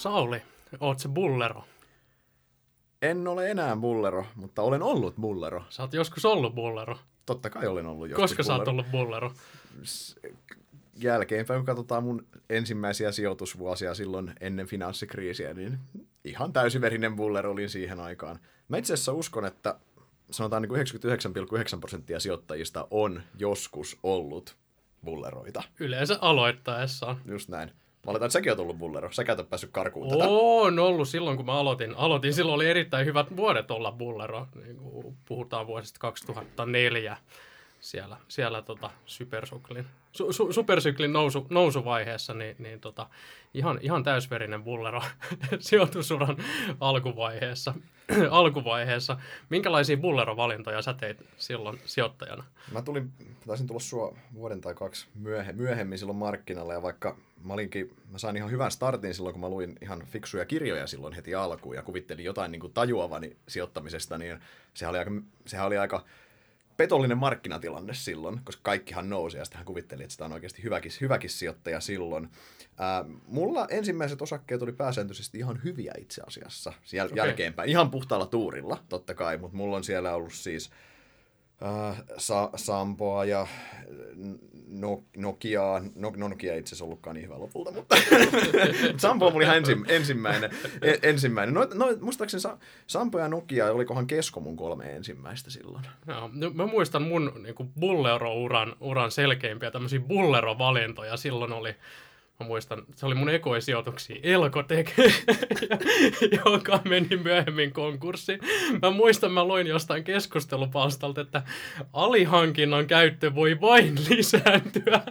Sauli, oot se bullero? En ole enää bullero, mutta olen ollut bullero. Sä oot joskus ollut bullero. Totta kai olen ollut joskus Koska sä oot ollut bullero? Jälkeenpäin, kun katsotaan mun ensimmäisiä sijoitusvuosia silloin ennen finanssikriisiä, niin ihan täysiverinen buller olin siihen aikaan. Mä itse asiassa uskon, että sanotaan niin 99,9 prosenttia sijoittajista on joskus ollut bulleroita. Yleensä aloittaessaan. Just näin. Mä oletan, että säkin oot ollut bullero. Sä et päässyt karkuun tätä. On ollut silloin, kun mä aloitin. aloitin. Silloin oli erittäin hyvät vuodet olla bullero. Niin puhutaan vuosista 2004 siellä, siellä tota supersyklin, su, su, supersyklin nousu, nousuvaiheessa, niin, niin tota, ihan, ihan täysverinen bullero sijoitusuran alkuvaiheessa. alkuvaiheessa. Minkälaisia bullerovalintoja sä teit silloin sijoittajana? Mä tulin, taisin tulla sua vuoden tai kaksi myöhe, myöhemmin silloin markkinalle, ja vaikka mä, olinkin, mä sain ihan hyvän startin silloin, kun mä luin ihan fiksuja kirjoja silloin heti alkuun, ja kuvittelin jotain niin kuin tajuavani sijoittamisesta, niin sehän oli aika, sehän oli aika petollinen markkinatilanne silloin, koska kaikkihan nousi ja sitten hän kuvitteli, että sitä on oikeasti hyväkin, hyväkin sijoittaja silloin. Ää, mulla ensimmäiset osakkeet oli pääsääntöisesti ihan hyviä itse asiassa jäl- okay. jälkeenpäin. Ihan puhtaalla tuurilla totta kai, mutta mulla on siellä ollut siis äh, Sa- Sampoa ja no, Nokiaa. No, no Nokia itse asiassa ollutkaan niin hyvä lopulta, mutta Sampo oli ihan ensi, ensimmäinen. E, ensimmäinen. No, no, muistaakseni Sa- Sampo ja Nokia, olikohan Kesko mun kolme ensimmäistä silloin? No, mä muistan mun niin bullero-uran uran selkeimpiä tämmöisiä bullero-valintoja. Silloin oli Mä muistan, se oli mun ekoisijoituksia Elkotek, joka meni myöhemmin konkurssiin. Mä muistan, mä loin jostain keskustelupalstalta, että alihankinnan käyttö voi vain lisääntyä.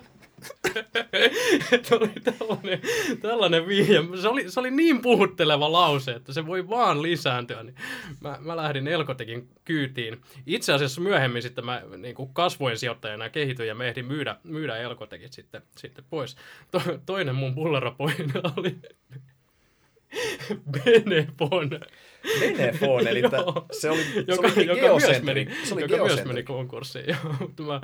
oli tällainen, tällainen vihje. Se oli, se oli niin puhutteleva lause, että se voi vaan lisääntyä. Niin mä, mä lähdin Elkotekin kyytiin. Itse asiassa myöhemmin sitten mä niin kuin kasvoin sijoittajana ja kehityin ja me ehdin myydä, myydä Elkotekit sitten, sitten pois. To, toinen mun bullerapoinen oli Benefon. Benefon, eli se oli, joka, se oli joka myös meni, se oli joka myös meni konkurssiin. mä,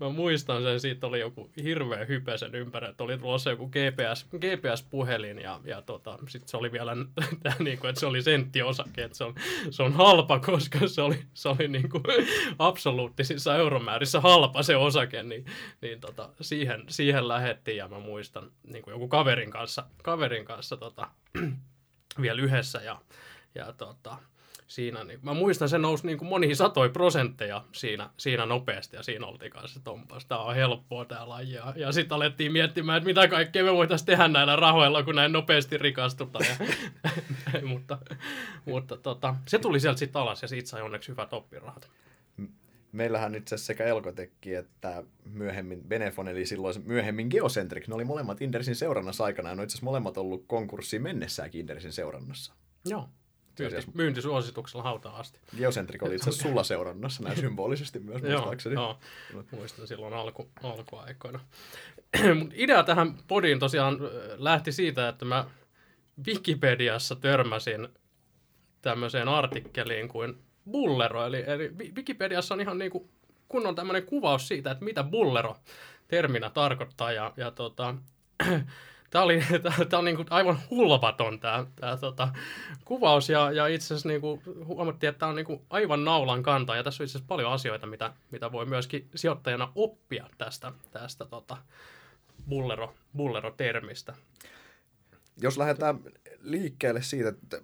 mä, muistan sen, siitä oli joku hirveä hype sen ympäri, että oli tulossa joku GPS, GPS-puhelin ja, ja tota, sitten se oli vielä tää, niin kuin, että se oli senttiosake, että se on, se on halpa, koska se oli, se oli niin kuin, absoluuttisissa euromäärissä halpa se osake, niin, niin tota, siihen, siihen lähettiin ja mä muistan niin kuin joku kaverin kanssa, kaverin kanssa tota, vielä yhdessä ja, ja tota, siinä, niin, mä muistan, se nousi niin kuin moniin satoja prosentteja siinä, siinä nopeasti ja siinä oltiin kanssa, että onpas, tämä on helppoa tämä laji. Ja, ja sitten alettiin miettimään, että mitä kaikkea me voitaisiin tehdä näillä rahoilla, kun näin nopeasti rikastutaan. Ja, mutta mutta tota, se tuli sieltä sitten alas ja siitä sai onneksi hyvät oppirahat meillähän itse asiassa sekä Elkotekki että myöhemmin Benefon, eli silloin myöhemmin Geocentric, ne oli molemmat Indersin seurannassa aikana, ja ne itse asiassa molemmat ollut konkurssiin mennessäänkin Indersin seurannassa. Joo. Myynti, myyntisuosituksella hautaan asti. Geocentric oli itse asiassa sulla seurannassa näin symbolisesti myös muistaakseni. Joo, joo. muistan silloin alku, alkuaikoina. Mut idea tähän podiin tosiaan lähti siitä, että mä Wikipediassa törmäsin tämmöiseen artikkeliin kuin bullero, eli, eli Wikipediassa on ihan niin kuin kunnon tämmöinen kuvaus siitä, että mitä bullero terminä tarkoittaa, ja, ja tota, Tämä oli, tämä on niin kuin aivan hulvaton tämä, tämä tota, kuvaus ja, ja itse asiassa niin kuin huomattiin, että tämä on niin kuin aivan naulan kanta ja tässä on itse asiassa paljon asioita, mitä, mitä voi myöskin sijoittajana oppia tästä, tästä tota, bullero, bullero-termistä. Jos lähdetään liikkeelle siitä, että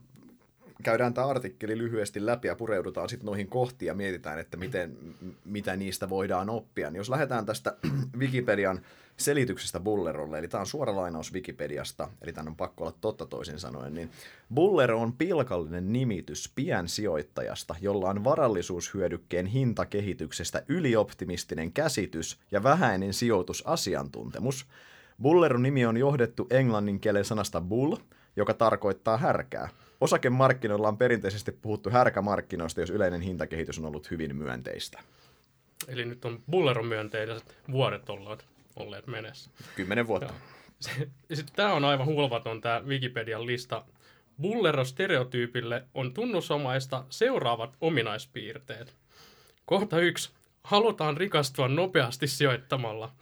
käydään tämä artikkeli lyhyesti läpi ja pureudutaan sitten noihin kohtiin ja mietitään, että miten, mitä niistä voidaan oppia. Niin jos lähdetään tästä Wikipedian selityksestä Bullerolle, eli tämä on suora lainaus Wikipediasta, eli tämä on pakko olla totta toisin sanoen, niin Bullero on pilkallinen nimitys piensijoittajasta, jolla on varallisuushyödykkeen hintakehityksestä ylioptimistinen käsitys ja vähäinen sijoitusasiantuntemus. Bulleron nimi on johdettu englannin kielen sanasta bull, joka tarkoittaa härkää. Osakemarkkinoilla on perinteisesti puhuttu härkämarkkinoista, jos yleinen hintakehitys on ollut hyvin myönteistä. Eli nyt on bulleron myönteiset vuodet olleet, olleet menessä. Kymmenen vuotta. Sitten tämä on aivan hulvaton tämä Wikipedian lista. Bullero-stereotyypille on tunnusomaista seuraavat ominaispiirteet. Kohta yksi. Halutaan rikastua nopeasti sijoittamalla.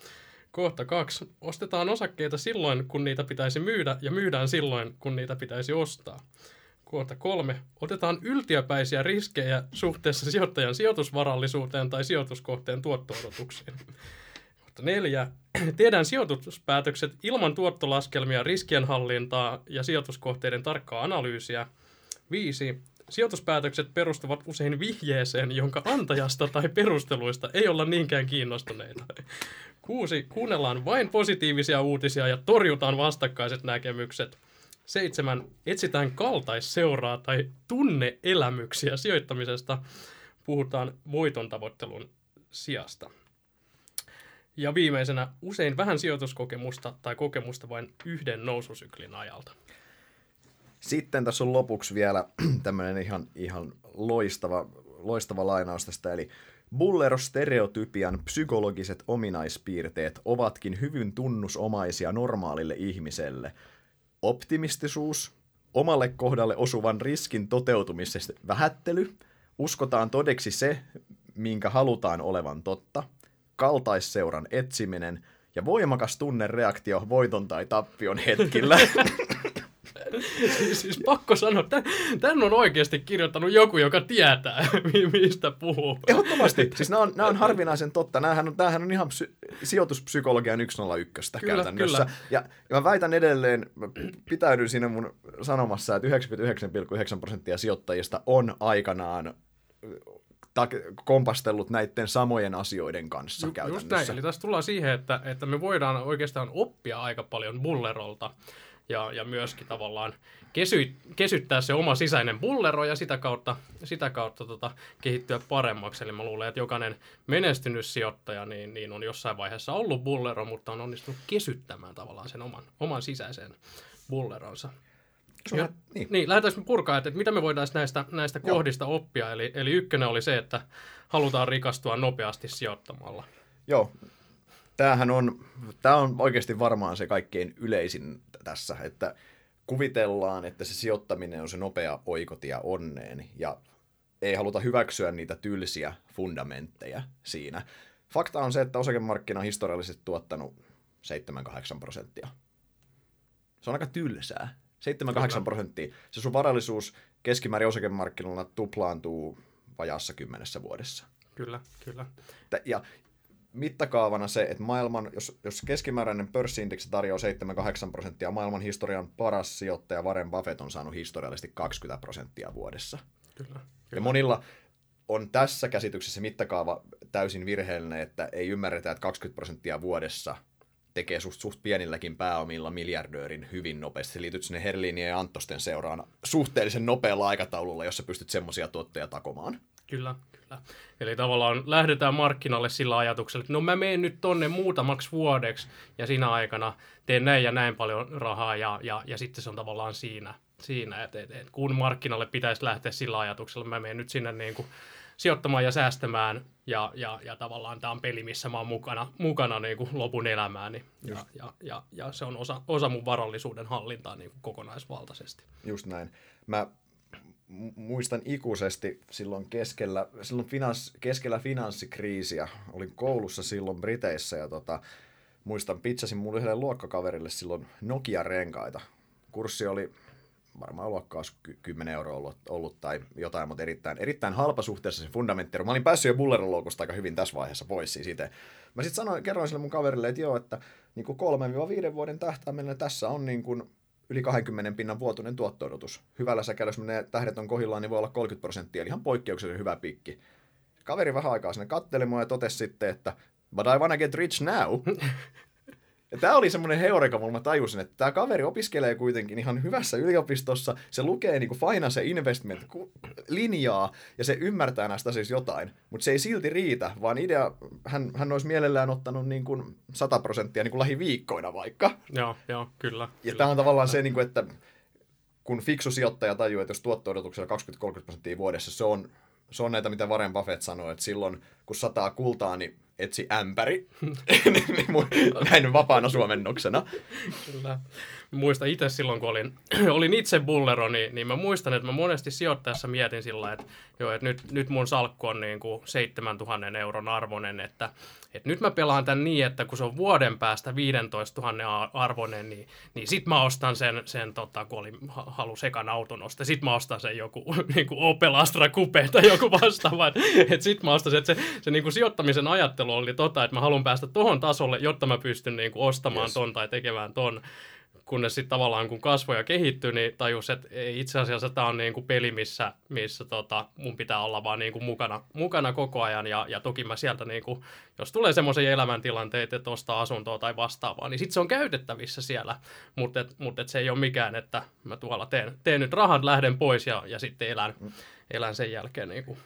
Kohta kaksi. Ostetaan osakkeita silloin, kun niitä pitäisi myydä, ja myydään silloin, kun niitä pitäisi ostaa. Kohta kolme. Otetaan yltiöpäisiä riskejä suhteessa sijoittajan sijoitusvarallisuuteen tai sijoituskohteen tuotto-odotuksiin. Kohta neljä. Tehdään sijoituspäätökset ilman tuottolaskelmia, riskienhallintaa ja sijoituskohteiden tarkkaa analyysiä. Viisi. Sijoituspäätökset perustuvat usein vihjeeseen, jonka antajasta tai perusteluista ei olla niinkään kiinnostuneita. Kuusi. Kuunnellaan vain positiivisia uutisia ja torjutaan vastakkaiset näkemykset. Seitsemän. Etsitään kaltaisseuraa tai tunneelämyksiä sijoittamisesta. Puhutaan voiton tavoittelun sijasta. Ja viimeisenä usein vähän sijoituskokemusta tai kokemusta vain yhden noususyklin ajalta. Sitten tässä on lopuksi vielä tämmöinen ihan, ihan loistava, loistava lainaus tästä, eli Bullero-stereotypian psykologiset ominaispiirteet ovatkin hyvin tunnusomaisia normaalille ihmiselle. Optimistisuus, omalle kohdalle osuvan riskin toteutumisesta vähättely, uskotaan todeksi se, minkä halutaan olevan totta, kaltaisseuran etsiminen ja voimakas tunnereaktio voiton tai tappion hetkillä. siis, siis pakko sanoa, että tämän on oikeasti kirjoittanut joku, joka tietää, mistä puhuu. Ehdottomasti. Siis nämä on, nämä on harvinaisen totta. Nämähän on, nämähän on ihan psy- sijoituspsykologian 101 kyllä, käytännössä. Kyllä. Ja, ja mä väitän edelleen, mä pitäydyn siinä mun sanomassa, että 99,9 prosenttia sijoittajista on aikanaan ta- kompastellut näiden samojen asioiden kanssa Ju, käytännössä. Just näin. Eli tässä tullaan siihen, että, että me voidaan oikeastaan oppia aika paljon bullerolta ja, ja myöskin tavallaan kesy, kesyttää se oma sisäinen bullero ja sitä kautta, sitä kautta tota, kehittyä paremmaksi. Eli mä luulen, että jokainen menestynyt sijoittaja niin, niin on jossain vaiheessa ollut bullero, mutta on onnistunut kesyttämään tavallaan sen oman, oman sisäisen bulleronsa. Ja, niin. niin, lähdetään me purkaa, että, että mitä me voidaan näistä, näistä kohdista oppia. Eli, eli ykkönen oli se, että halutaan rikastua nopeasti sijoittamalla. Joo, tämähän on, tämä on oikeasti varmaan se kaikkein yleisin tässä, että kuvitellaan, että se sijoittaminen on se nopea oikotia onneen ja ei haluta hyväksyä niitä tylsiä fundamentteja siinä. Fakta on se, että osakemarkkina on historiallisesti tuottanut 7-8 prosenttia. Se on aika tylsää. 7-8 prosenttia. Se sun varallisuus keskimäärin osakemarkkinoilla tuplaantuu vajaassa kymmenessä vuodessa. Kyllä, kyllä. Ja mittakaavana se, että maailman, jos, jos keskimääräinen pörssiindeksi tarjoaa 7-8 prosenttia, maailman historian paras sijoittaja Warren Buffett on saanut historiallisesti 20 prosenttia vuodessa. Kyllä, kyllä. Ja monilla on tässä käsityksessä mittakaava täysin virheellinen, että ei ymmärretä, että 20 prosenttia vuodessa tekee suht, suht pienilläkin pääomilla miljardöörin hyvin nopeasti. Se liityt sinne Herlinien ja Antosten seuraan suhteellisen nopealla aikataululla, jossa pystyt semmoisia tuotteja takomaan. Kyllä, kyllä. Eli tavallaan lähdetään markkinalle sillä ajatuksella, että no mä menen nyt tonne muutamaksi vuodeksi ja siinä aikana teen näin ja näin paljon rahaa ja, ja, ja sitten se on tavallaan siinä, siinä että, että, että kun markkinalle pitäisi lähteä sillä ajatuksella, mä menen nyt sinne niin kuin sijoittamaan ja säästämään ja, ja, ja tavallaan tämä on peli, missä mä oon mukana, mukana niin kuin lopun elämääni ja, ja, ja, ja, se on osa, osa mun varallisuuden hallintaa niin kuin kokonaisvaltaisesti. Just näin. Mä muistan ikuisesti silloin keskellä, silloin finans, keskellä finanssikriisiä. Olin koulussa silloin Briteissä ja tota, muistan, pitsasin mulle yhdelle luokkakaverille silloin Nokia-renkaita. Kurssi oli varmaan luokkaa 10 euroa ollut, ollut tai jotain, mutta erittäin, erittäin halpa suhteessa se fundamentti. Mä olin päässyt jo bullerin loukusta aika hyvin tässä vaiheessa pois siis itse. Mä sitten sanoin, kerroin sille mun kaverille, että joo, että niin 3-5 vuoden tähtäimellä tässä on niin kuin yli 20 pinnan vuotuinen tuotto-odotus. Hyvällä säkällä, jos ne tähdet on kohillaan, niin voi olla 30 prosenttia, eli ihan poikkeuksellisen hyvä pikki. Kaveri vähän aikaa sinne katteli mua ja totesi sitten, että but I wanna get rich now. Ja tämä oli semmoinen heureka, mulla mä tajusin, että tämä kaveri opiskelee kuitenkin ihan hyvässä yliopistossa, se lukee niinku finance investment linjaa ja se ymmärtää näistä asioista jotain, mutta se ei silti riitä, vaan idea, hän, hän olisi mielellään ottanut niin kuin 100 prosenttia niin kuin lähiviikkoina vaikka. Joo, joo, kyllä. Ja kyllä. tämä on tavallaan se, niin kuin, että kun fiksu sijoittaja tajuu, että jos tuotto-odotuksella 20-30 prosenttia vuodessa, se on, se on näitä, mitä Warren Buffett sanoi, että silloin kun sataa kultaa, niin etsi ämpäri, näin vapaana suomennoksena. Kyllä. Muista itse silloin, kun olin, olin itse bullero, niin, niin mä muistan, että mä monesti sijoittajassa mietin sillä, että, joo, että nyt, nyt mun salkku on niin kuin 7000 euron arvoinen, että, että nyt mä pelaan tämän niin, että kun se on vuoden päästä 15 000 arvoinen, niin, niin sit mä ostan sen, sen tota, kun oli halu sekan auton ostaa, sit mä ostan sen joku niin kuin Opel Astra Coupe tai joku vastaava, että sit mä ostan sen, että se, se niin kuin sijoittamisen ajattelu oli tota, että mä haluan päästä tohon tasolle, jotta mä pystyn niin kuin ostamaan yes. ton tai tekemään ton kunnes sitten tavallaan kun kasvoja kehittyy, niin tajus, että itse asiassa tämä on niin kuin peli, missä, missä tota, mun pitää olla vaan niin kuin mukana, mukana koko ajan. Ja, ja toki mä sieltä, niin kuin, jos tulee semmoisia elämäntilanteita, että ostaa asuntoa tai vastaavaa, niin sitten se on käytettävissä siellä. Mutta et, mut et se ei ole mikään, että mä tuolla teen, teen nyt rahan, lähden pois ja, ja sitten elän, elän sen jälkeen niin kuin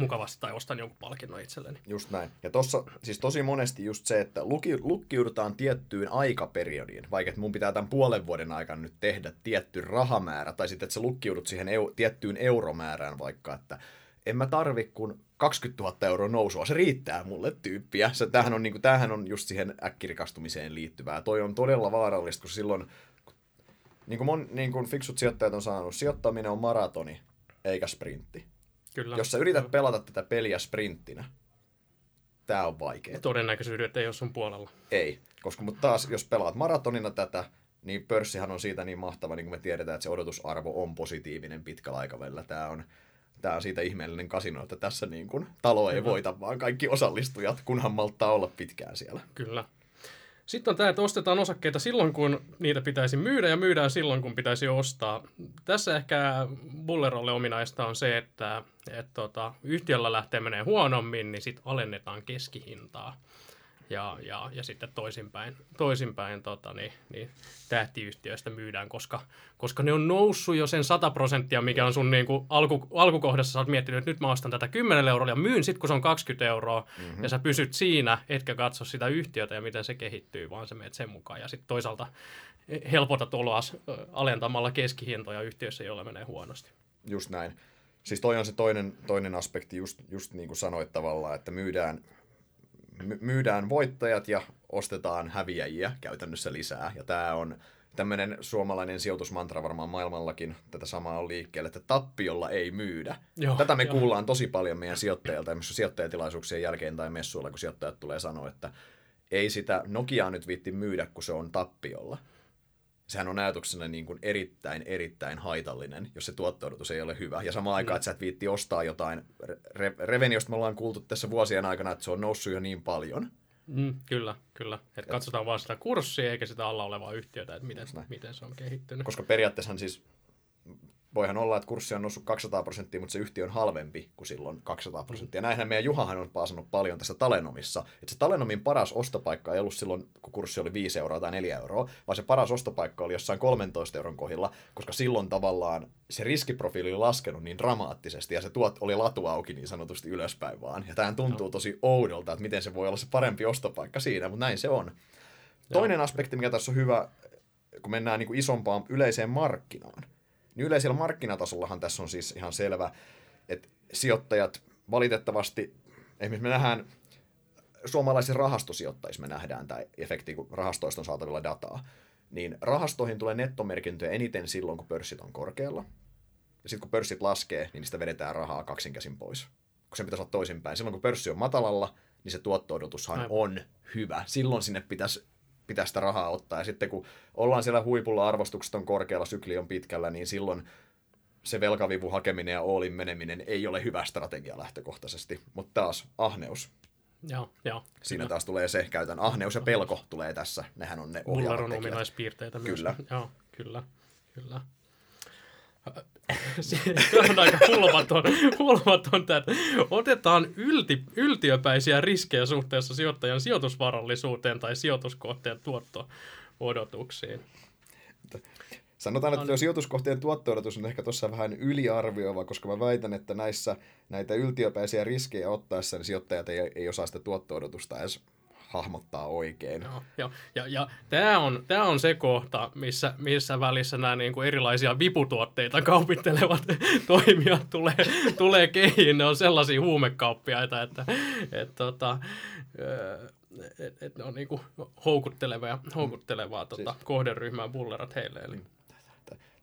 mukavasti tai ostan jonkun palkinnon itselleni. Just näin. Ja tossa siis tosi monesti just se, että luki, lukkiudutaan tiettyyn aikaperiodiin, vaikka että mun pitää tämän puolen vuoden aikana nyt tehdä tietty rahamäärä, tai sitten että sä lukkiudut siihen eu, tiettyyn euromäärään vaikka, että en mä tarvi kun 20 000 euroa nousua, se riittää mulle tyyppiä. Se, tämähän, on, niin kuin, tämähän on just siihen äkkirikastumiseen liittyvää. Toi on todella vaarallista, koska silloin, niin kuin, mon, niin kuin fiksut sijoittajat on saanut, sijoittaminen on maratoni eikä sprintti. Kyllä. Jos sä yrität Kyllä. pelata tätä peliä sprinttinä, tää on vaikea. Todennäköisyydet ei ole sun puolella. Ei, koska mutta taas jos pelaat maratonina tätä, niin pörssihan on siitä niin mahtava, niin kuin me tiedetään, että se odotusarvo on positiivinen pitkällä aikavälillä. Tämä on, tämä on siitä ihmeellinen kasino, että tässä niin kuin talo ei Kyllä. voita, vaan kaikki osallistujat, kunhan malttaa olla pitkään siellä. Kyllä. Sitten on tämä, että ostetaan osakkeita silloin, kun niitä pitäisi myydä ja myydään silloin, kun pitäisi ostaa. Tässä ehkä Bullerolle ominaista on se, että, että tota, yhtiöllä lähtee menee huonommin, niin sitten alennetaan keskihintaa ja, ja, ja sitten toisinpäin, toisinpäin tota, niin, niin tähtiyhtiöistä myydään, koska, koska ne on noussut jo sen 100 prosenttia, mikä on sun niin kuin alku, alkukohdassa, sä oot miettinyt, että nyt mä ostan tätä 10 euroa ja myyn sitten, kun se on 20 euroa, mm-hmm. ja sä pysyt siinä, etkä katso sitä yhtiötä ja miten se kehittyy, vaan sä meet sen mukaan, ja sitten toisaalta helpotat oloa alentamalla keskihintoja yhtiössä, jolla menee huonosti. Just näin. Siis toi on se toinen, toinen aspekti, just, just niin kuin sanoit tavallaan, että myydään, myydään voittajat ja ostetaan häviäjiä käytännössä lisää. Ja tämä on tämmöinen suomalainen sijoitusmantra varmaan maailmallakin tätä samaa on liikkeelle, että tappiolla ei myydä. Joo, tätä me jo. kuullaan tosi paljon meidän sijoittajilta, esimerkiksi sijoittajatilaisuuksien jälkeen tai messuilla, kun sijoittajat tulee sanoa, että ei sitä Nokiaa nyt viitti myydä, kun se on tappiolla sehän on ajatuksena niin kuin erittäin, erittäin haitallinen, jos se tuotto ei ole hyvä. Ja samaan aikaan, mm. että sä et viitti ostaa jotain re- reveni, josta me ollaan kuultu tässä vuosien aikana, että se on noussut jo niin paljon. Mm, kyllä, kyllä. Et katsotaan vaan sitä kurssia eikä sitä alla olevaa yhtiötä, että miten, miten se on kehittynyt. Koska periaatteessa siis voihan olla, että kurssi on noussut 200 prosenttia, mutta se yhtiö on halvempi kuin silloin 200 prosenttia. Näinhän meidän Juhahan on paasannut paljon tässä Talenomissa. Että se Talenomin paras ostopaikka ei ollut silloin, kun kurssi oli 5 euroa tai 4 euroa, vaan se paras ostopaikka oli jossain 13 euron kohdilla, koska silloin tavallaan se riskiprofiili oli laskenut niin dramaattisesti ja se tuot oli latu auki niin sanotusti ylöspäin vaan. Ja tämä tuntuu tosi oudolta, että miten se voi olla se parempi ostopaikka siinä, mutta näin se on. Toinen aspekti, mikä tässä on hyvä, kun mennään niin kuin isompaan yleiseen markkinaan, niin yleisellä markkinatasollahan tässä on siis ihan selvä, että sijoittajat valitettavasti, esimerkiksi me nähdään suomalaisissa rahastosijoittajissa me nähdään tämä efekti, kun rahastoista on saatavilla dataa, niin rahastoihin tulee nettomerkintöjä eniten silloin, kun pörssit on korkealla. Ja sitten kun pörssit laskee, niin niistä vedetään rahaa kaksinkäsin pois. Kun se pitäisi olla toisinpäin. Silloin kun pörssi on matalalla, niin se tuotto-odotushan on hyvä. Silloin sinne pitäisi pitää sitä rahaa ottaa. Ja sitten kun ollaan siellä huipulla, arvostukset on korkealla, sykli on pitkällä, niin silloin se velkavivu hakeminen ja oolin meneminen ei ole hyvä strategia lähtökohtaisesti. Mutta taas ahneus. Joo, joo, Siinä kyllä. taas tulee se käytän. Ahneus ja pelko tulee tässä. Nehän on ne ohjaavat on ominaispiirteitä myös. Kyllä. Joo, kyllä, kyllä. se on aika hulvaton, hulvaton että otetaan ylti, yltiöpäisiä riskejä suhteessa sijoittajan sijoitusvarallisuuteen tai sijoituskohteen tuotto-odotuksiin. Sanotaan, että tuo sijoituskohteen tuotto-odotus on ehkä tuossa vähän yliarvioiva, koska mä väitän, että näissä näitä yltiöpäisiä riskejä ottaessa niin sijoittajat ei, ei osaa sitä tuotto-odotusta edes hahmottaa oikein. Joo, ja, ja, ja tämä on, tää on se kohta, missä, missä välissä nämä niin kuin erilaisia viputuotteita kaupittelevat toimijat tulee, tulee kehiin. Ne on sellaisia huumekauppiaita, että et, tota, et, et ne on niin kuin houkuttelevaa, houkuttelevaa tota, siis, kohderyhmää bullerat heille. Eli.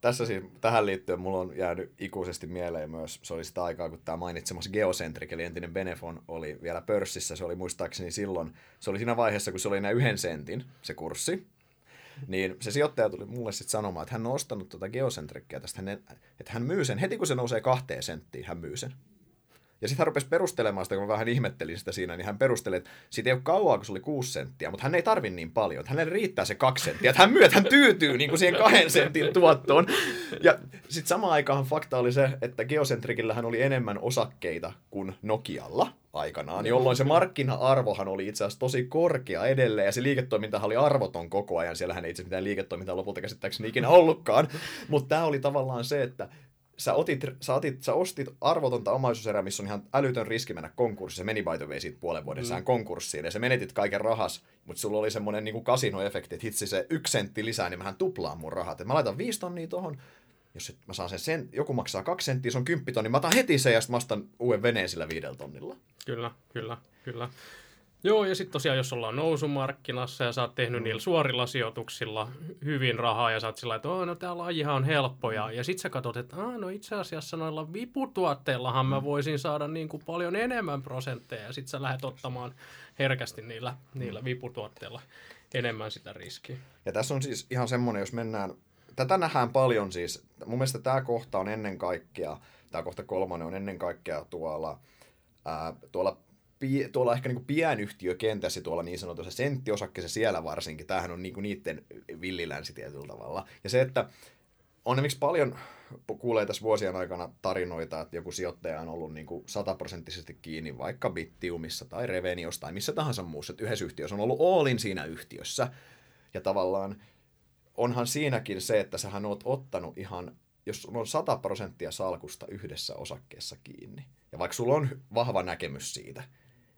Tässä siis, tähän liittyen mulla on jäänyt ikuisesti mieleen myös, se oli sitä aikaa, kun tämä mainitsemassa Geocentric, eli entinen Benefon, oli vielä pörssissä. Se oli muistaakseni silloin, se oli siinä vaiheessa, kun se oli enää yhden sentin se kurssi. Niin se sijoittaja tuli mulle sitten sanomaan, että hän on ostanut tuota Geocentrickia tästä, että hän myy sen, heti kun se nousee kahteen senttiin, hän myy sen. Ja sitten hän rupesi perustelemaan sitä, kun mä vähän ihmettelin sitä siinä, niin hän perusteli, että siitä ei ole kauaa, kun se oli kuusi senttiä, mutta hän ei tarvi niin paljon, että hänelle riittää se kaksi senttiä, että hän että hän tyytyy niin kuin siihen kahden sentin tuottoon. Ja sitten samaan aikaan fakta oli se, että Geocentricillähän oli enemmän osakkeita kuin Nokialla aikanaan, jolloin se markkina-arvohan oli itse asiassa tosi korkea edelleen, ja se liiketoiminta oli arvoton koko ajan. Siellähän ei itse mitään liiketoimintaa lopulta käsittääkseni ikinä ollutkaan. Mutta tämä oli tavallaan se, että sä, otit, sä, otit, sä ostit arvotonta omaisuuserää, missä on ihan älytön riski mennä konkurssiin. Se meni by the way siitä puolen vuoden mm. konkurssiin ja se menetit kaiken rahas, mutta sulla oli semmoinen niin kasinoefekti, että hitsi se yksi sentti lisää, niin mähän tuplaan mun rahat. Et mä laitan viisi tonnia tohon, jos mä saan sen, sen, joku maksaa kaksi senttiä, se on kymppi tonni, mä otan heti sen ja sitten mä ostan uuden veneen sillä viidellä tonnilla. Kyllä, kyllä, kyllä. Joo, ja sitten tosiaan, jos ollaan nousumarkkinassa ja sä oot tehnyt mm. niillä suorilla sijoituksilla hyvin rahaa ja sä oot sillä että no tää lajihan on helppoja. Ja sitten sä katsot, että no itse asiassa noilla viputuotteillahan mä mm. voisin saada niin kuin paljon enemmän prosentteja. Ja sitten sä lähdet ottamaan herkästi niillä, niillä viputuotteilla enemmän sitä riskiä. Ja tässä on siis ihan semmoinen, jos mennään, tätä nähdään paljon siis, mun mielestä tämä kohta on ennen kaikkea, tämä kohta kolmonen on ennen kaikkea tuolla, ää, tuolla tuolla ehkä niin pienyhtiökentässä, tuolla niin sanotussa senttiosakkeessa siellä varsinkin, tämähän on niin niiden villilänsi tietyllä tavalla. Ja se, että on esimerkiksi paljon, kuulee tässä vuosien aikana tarinoita, että joku sijoittaja on ollut niin kuin sataprosenttisesti kiinni vaikka Bittiumissa tai Reveniossa tai missä tahansa muussa, että yhdessä yhtiössä on ollut all siinä yhtiössä. Ja tavallaan onhan siinäkin se, että sähän oot ottanut ihan, jos on 100 prosenttia salkusta yhdessä osakkeessa kiinni, ja vaikka sulla on vahva näkemys siitä,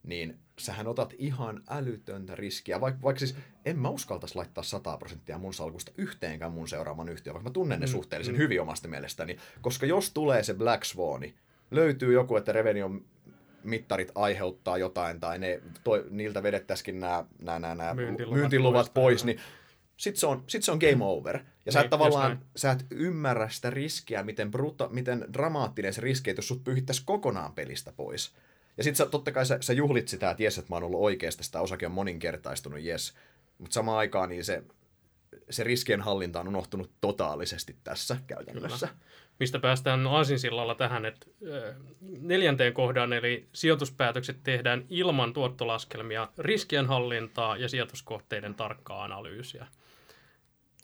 niin sähän otat ihan älytöntä riskiä. Vaikka, vaikka siis en mä uskaltaisi laittaa 100 prosenttia mun salkusta yhteenkään mun seuraavan yhtiön, vaikka mä tunnen ne mm, suhteellisen mm. hyvin omasta mielestäni. Koska jos tulee se Black Swani, löytyy joku, että revenue mittarit aiheuttaa jotain, tai ne, toi, niiltä vedettäisikin nämä, nämä, nämä, nämä myyntiluvat, myyntiluvat pois, pois niin sitten se, on, sit se on game over. Ja niin, sä et tavallaan sä et ymmärrä sitä riskiä, miten, bruta, miten dramaattinen se riski, jos sut pyyhittäisi kokonaan pelistä pois. Ja sitten totta kai sä, sä juhlit sitä, että jes, että mä oon ollut oikeasti, sitä osake on moninkertaistunut, jes. Mutta samaan aikaan niin se, se riskien hallinta on unohtunut totaalisesti tässä käytännössä. Kyllä. Mistä päästään aasinsillalla tähän, että neljänteen kohdan, eli sijoituspäätökset tehdään ilman tuottolaskelmia, riskienhallintaa ja sijoituskohteiden tarkkaa analyysiä.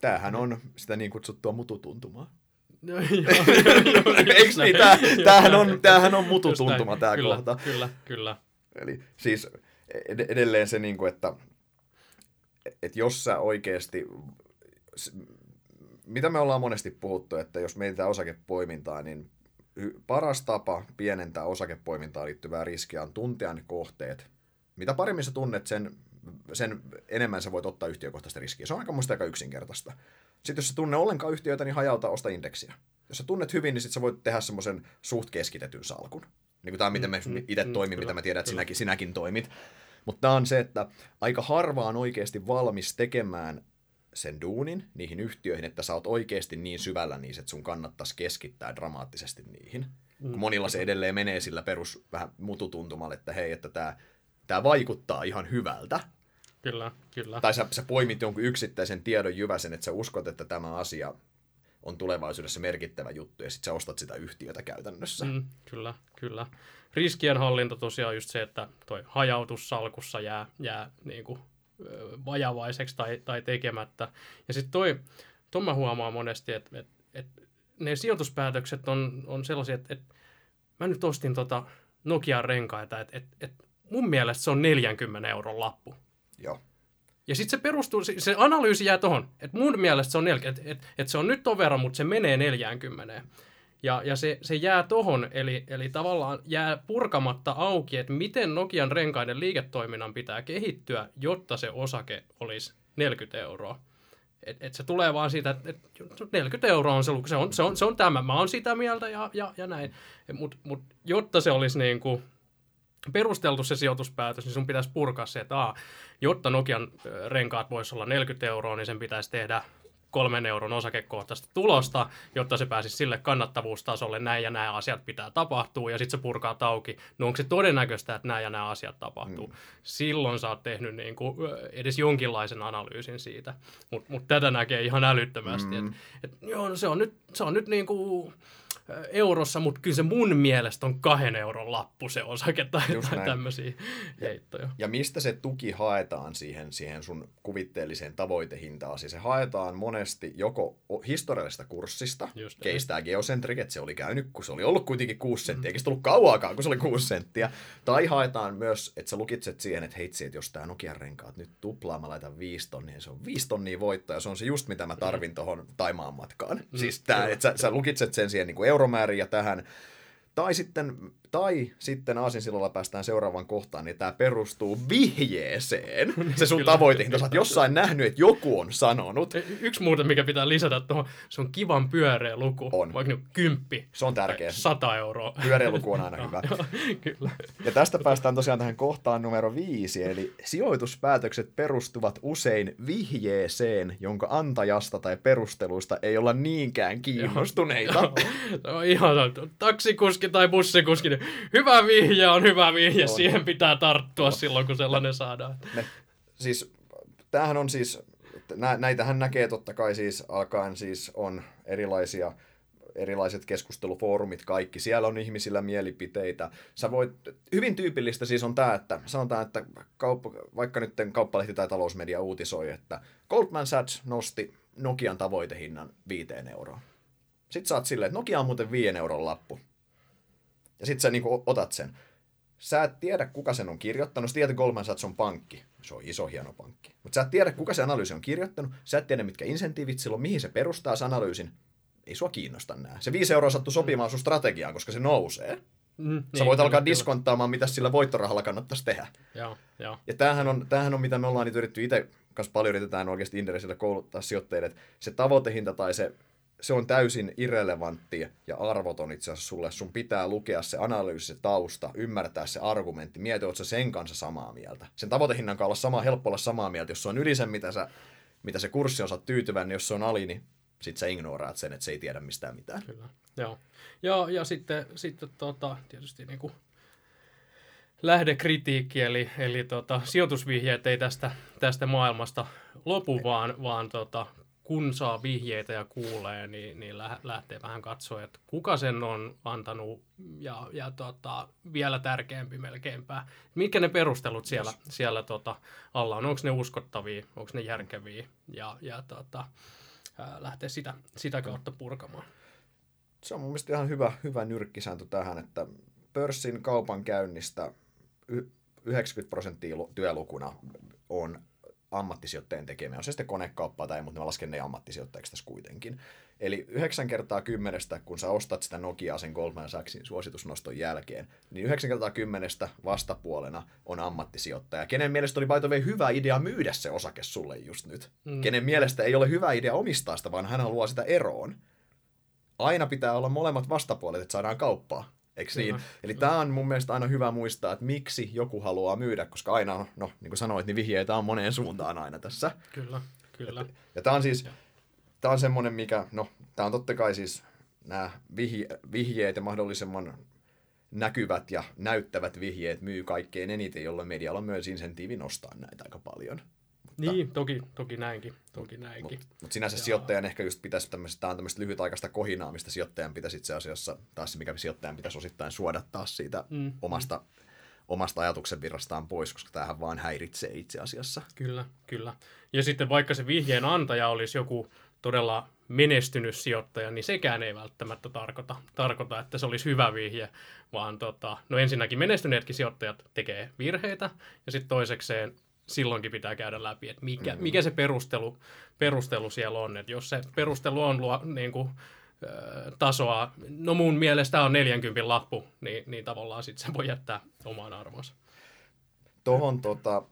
Tämähän on sitä niin kutsuttua mututuntumaa. Eikö niin? Tää, tämähän, on, tämähän on mututuntuma tämä kyllä, kohta. Kyllä, kyllä. Eli siis edelleen se, niin kuin, että, että jos sä oikeasti, mitä me ollaan monesti puhuttu, että jos meitä osakepoimintaa, niin paras tapa pienentää osakepoimintaan liittyvää riskiä on tuntea ne kohteet. Mitä paremmin sä tunnet sen, sen enemmän sä voit ottaa yhtiökohtaista riskiä. Se on aika muista aika yksinkertaista. Sitten jos sä tunne ollenkaan yhtiöitä, niin hajauta osta indeksiä. Jos sä tunnet hyvin, niin sit sä voit tehdä semmoisen suht keskitetyn salkun. Niin kuin tämä, miten me mm, itse mm, toimin, mitä mä tiedän, että sinäkin, sinäkin toimit. Mutta tämä on se, että aika harva on oikeasti valmis tekemään sen duunin niihin yhtiöihin, että sä oot oikeasti niin syvällä niissä, että sun kannattaisi keskittää dramaattisesti niihin. Mm. Kun monilla se edelleen menee sillä perus vähän mututuntumalle, että hei, että tämä, tämä vaikuttaa ihan hyvältä, Kyllä, kyllä. Tai sä, sä poimit jonkun yksittäisen tiedon jyväsen, että sä uskot, että tämä asia on tulevaisuudessa merkittävä juttu, ja sitten sä ostat sitä yhtiötä käytännössä. Mm, kyllä, kyllä. Riskienhallinta tosiaan just se, että toi hajautus salkussa jää, jää niin kuin, vajavaiseksi tai, tai tekemättä. Ja sitten toi, ton mä huomaan monesti, että, että, että ne sijoituspäätökset on, on sellaisia, että, että mä nyt ostin tota Nokian renkaita, että, että, että mun mielestä se on 40 euron lappu. Joo. Ja sitten se perustuu, se analyysi jää tuohon, että mun mielestä se on 40, että et, et se on nyt ton verran, mutta se menee 40. Ja, ja se, se jää tohon, eli, eli tavallaan jää purkamatta auki, että miten Nokian renkaiden liiketoiminnan pitää kehittyä, jotta se osake olisi 40 euroa. Et, et se tulee vaan siitä, että et 40 euroa on se se on, se on, se on tämä, mä oon sitä mieltä ja, ja, ja näin. Mutta mut, jotta se olisi niin kuin perusteltu se sijoituspäätös, niin sun pitäisi purkaa se, että aa, jotta Nokian renkaat voisi olla 40 euroa, niin sen pitäisi tehdä kolmen euron osakekohtaista tulosta, jotta se pääsisi sille kannattavuustasolle, näin ja nämä asiat pitää tapahtua, ja sitten se purkaa tauki. No onko se todennäköistä, että nämä ja nämä asiat tapahtuu? Mm. Silloin sä oot tehnyt niin kuin edes jonkinlaisen analyysin siitä, mutta mut tätä näkee ihan älyttömästi. Mm. Et, et, joo, no se on nyt, se on nyt niin kuin eurossa, mutta kyllä se mun mielestä on kahden euron lappu se osake tai, tai tämmöisiä heittoja. Ja mistä se tuki haetaan siihen, siihen sun kuvitteelliseen tavoitehintaan? Siis se haetaan monesti joko historiallisesta kurssista, keistää geocentric, että se oli käynyt, kun se oli ollut kuitenkin 6 senttiä, mm. eikä se tullut kauaakaan, kun se oli 6 senttiä. Tai haetaan myös, että sä lukitset siihen, että heitsi, että jos tämä Nokian renkaat nyt tuplaa, mä laitan 5 tonnia, niin se on 5 tonnia voittoa, ja se on se just mitä mä tarvin mm. tuohon Taimaan matkaan. Mm. Siis tää, että sä, sä lukitset sen siihen niin kuin euromääriä tähän, tai sitten tai sitten Aasinsillolla päästään seuraavaan kohtaan, niin tämä perustuu vihjeeseen. Se sun tavoitehinta. Sä oot jossain nähnyt, että joku on sanonut. Yksi muuten, mikä pitää lisätä tuohon, se on kivan pyöreä luku. On. Vaikka nyt kymppi. Se on tärkeä. Sata euroa. Pyöreä luku on aina hyvä. Kyllä. Ja tästä päästään tosiaan tähän kohtaan numero viisi, eli sijoituspäätökset perustuvat usein vihjeeseen, jonka antajasta tai perusteluista ei olla niinkään kiinnostuneita. Se on ihan taksikuski tai bussikuski, niin hyvä vihje on hyvä vihje, on. siihen pitää tarttua on. silloin, kun sellainen saadaan. Ne, siis, tämähän on siis, nä, näitähän näkee totta kai siis alkaen siis on erilaisia erilaiset keskustelufoorumit, kaikki. Siellä on ihmisillä mielipiteitä. Sä voit, hyvin tyypillistä siis on tämä, että sanotaan, että kauppa, vaikka nyt kauppalehti tai talousmedia uutisoi, että Goldman Sachs nosti Nokian tavoitehinnan viiteen euroon. Sitten sä oot silleen, että Nokia on muuten viien euron lappu. Ja sitten sä niinku otat sen. Sä et tiedä, kuka sen on kirjoittanut. Sä tiedät, että Goldman Sachs on pankki. Se on iso, hieno pankki. Mutta sä et tiedä, kuka se analyysi on kirjoittanut. Sä et tiedä, mitkä insentiivit sillä on, mihin se perustaa se analyysin. Ei sua kiinnosta nää. Se viisi euroa sattuu sopimaan sun strategiaan, koska se nousee. Mm, Sä niin, voit alkaa kyllä. diskonttaamaan, mitä sillä voittorahalla kannattaisi tehdä. Joo, joo. Ja tämähän on, tämähän on, mitä me ollaan nyt yritetty itse, kanssa paljon yritetään oikeasti Inderesillä kouluttaa sijoittajille, että se tavoitehinta tai se se on täysin irrelevantti ja arvoton itse asiassa sulle. Sun pitää lukea se analyysi, se tausta, ymmärtää se argumentti, mieti, oletko sen kanssa samaa mieltä. Sen tavoitehinnan kanssa olla sama, helppo olla samaa mieltä. Jos se on yli sen, mitä, sä, mitä se kurssi on, saat tyytyväinen, niin jos se on ali, niin sit sä ignoraat sen, että se ei tiedä mistään mitään. Kyllä, joo. Ja, ja sitten, sitten tota, tietysti niin kuin lähdekritiikki, eli, eli tota, sijoitusvihjeet ei tästä, tästä maailmasta lopu, vaan, vaan tota, kun saa vihjeitä ja kuulee, niin, niin lähtee vähän katsoa, että kuka sen on antanut ja, ja tota, vielä tärkeämpi melkeinpä. Mitkä ne perustelut siellä, yes. siellä tota, alla on? Onko ne uskottavia, onko ne järkeviä ja, ja tota, lähtee sitä, sitä kautta purkamaan. Se on mun mielestä ihan hyvä, hyvä nyrkkisääntö tähän, että pörssin kaupan käynnistä 90 prosenttia työlukuna on ammattisijoittajien tekemiä. On se sitten konekauppaa tai mutta mä lasken ne ammattisijoittajiksi tässä kuitenkin. Eli 9 kertaa kymmenestä, kun sä ostat sitä Nokiaa sen Goldman Sachsin suositusnoston jälkeen, niin 9 kertaa kymmenestä vastapuolena on ammattisijoittaja. Kenen mielestä oli by hyvä idea myydä se osake sulle just nyt. Mm. Kenen mielestä ei ole hyvä idea omistaa sitä, vaan hän haluaa sitä eroon. Aina pitää olla molemmat vastapuolet, että saadaan kauppaa. Eikö niin? Eli tämä on mun mielestä aina hyvä muistaa, että miksi joku haluaa myydä, koska aina, no niin kuin sanoit, niin vihjeitä on moneen suuntaan aina tässä. Kyllä, kyllä. Et, ja tämä on siis, tämä on semmoinen, mikä, no tämä on totta kai siis nämä vihje, vihjeet ja mahdollisimman näkyvät ja näyttävät vihjeet myy kaikkein eniten, jolloin medialla on myös insentiivi nostaa näitä aika paljon. Niin, toki, toki näinkin. Toki näinkin. Mutta mut sinänsä ja... sijoittajan ehkä just pitäisi tämmöistä, tämä on tämmöistä lyhytaikaista kohinaa, mistä sijoittajan pitäisi itse asiassa, taas se mikä sijoittajan pitäisi osittain suodattaa siitä mm, mm. omasta, omasta ajatuksen virrastaan pois, koska tämähän vaan häiritsee itse asiassa. Kyllä, kyllä. Ja sitten vaikka se vihjeen antaja olisi joku todella menestynyt sijoittaja, niin sekään ei välttämättä tarkoita, tarkoita että se olisi hyvä vihje, vaan tota, no ensinnäkin menestyneetkin sijoittajat tekee virheitä, ja sitten toisekseen silloinkin pitää käydä läpi, että mikä, mm-hmm. mikä se perustelu, perustelu siellä on. Että jos se perustelu on luo, niin kuin, tasoa. No mun mielestä on 40 lappu, niin, niin tavallaan sitten se voi jättää omaan arvonsa. Tuohon tota,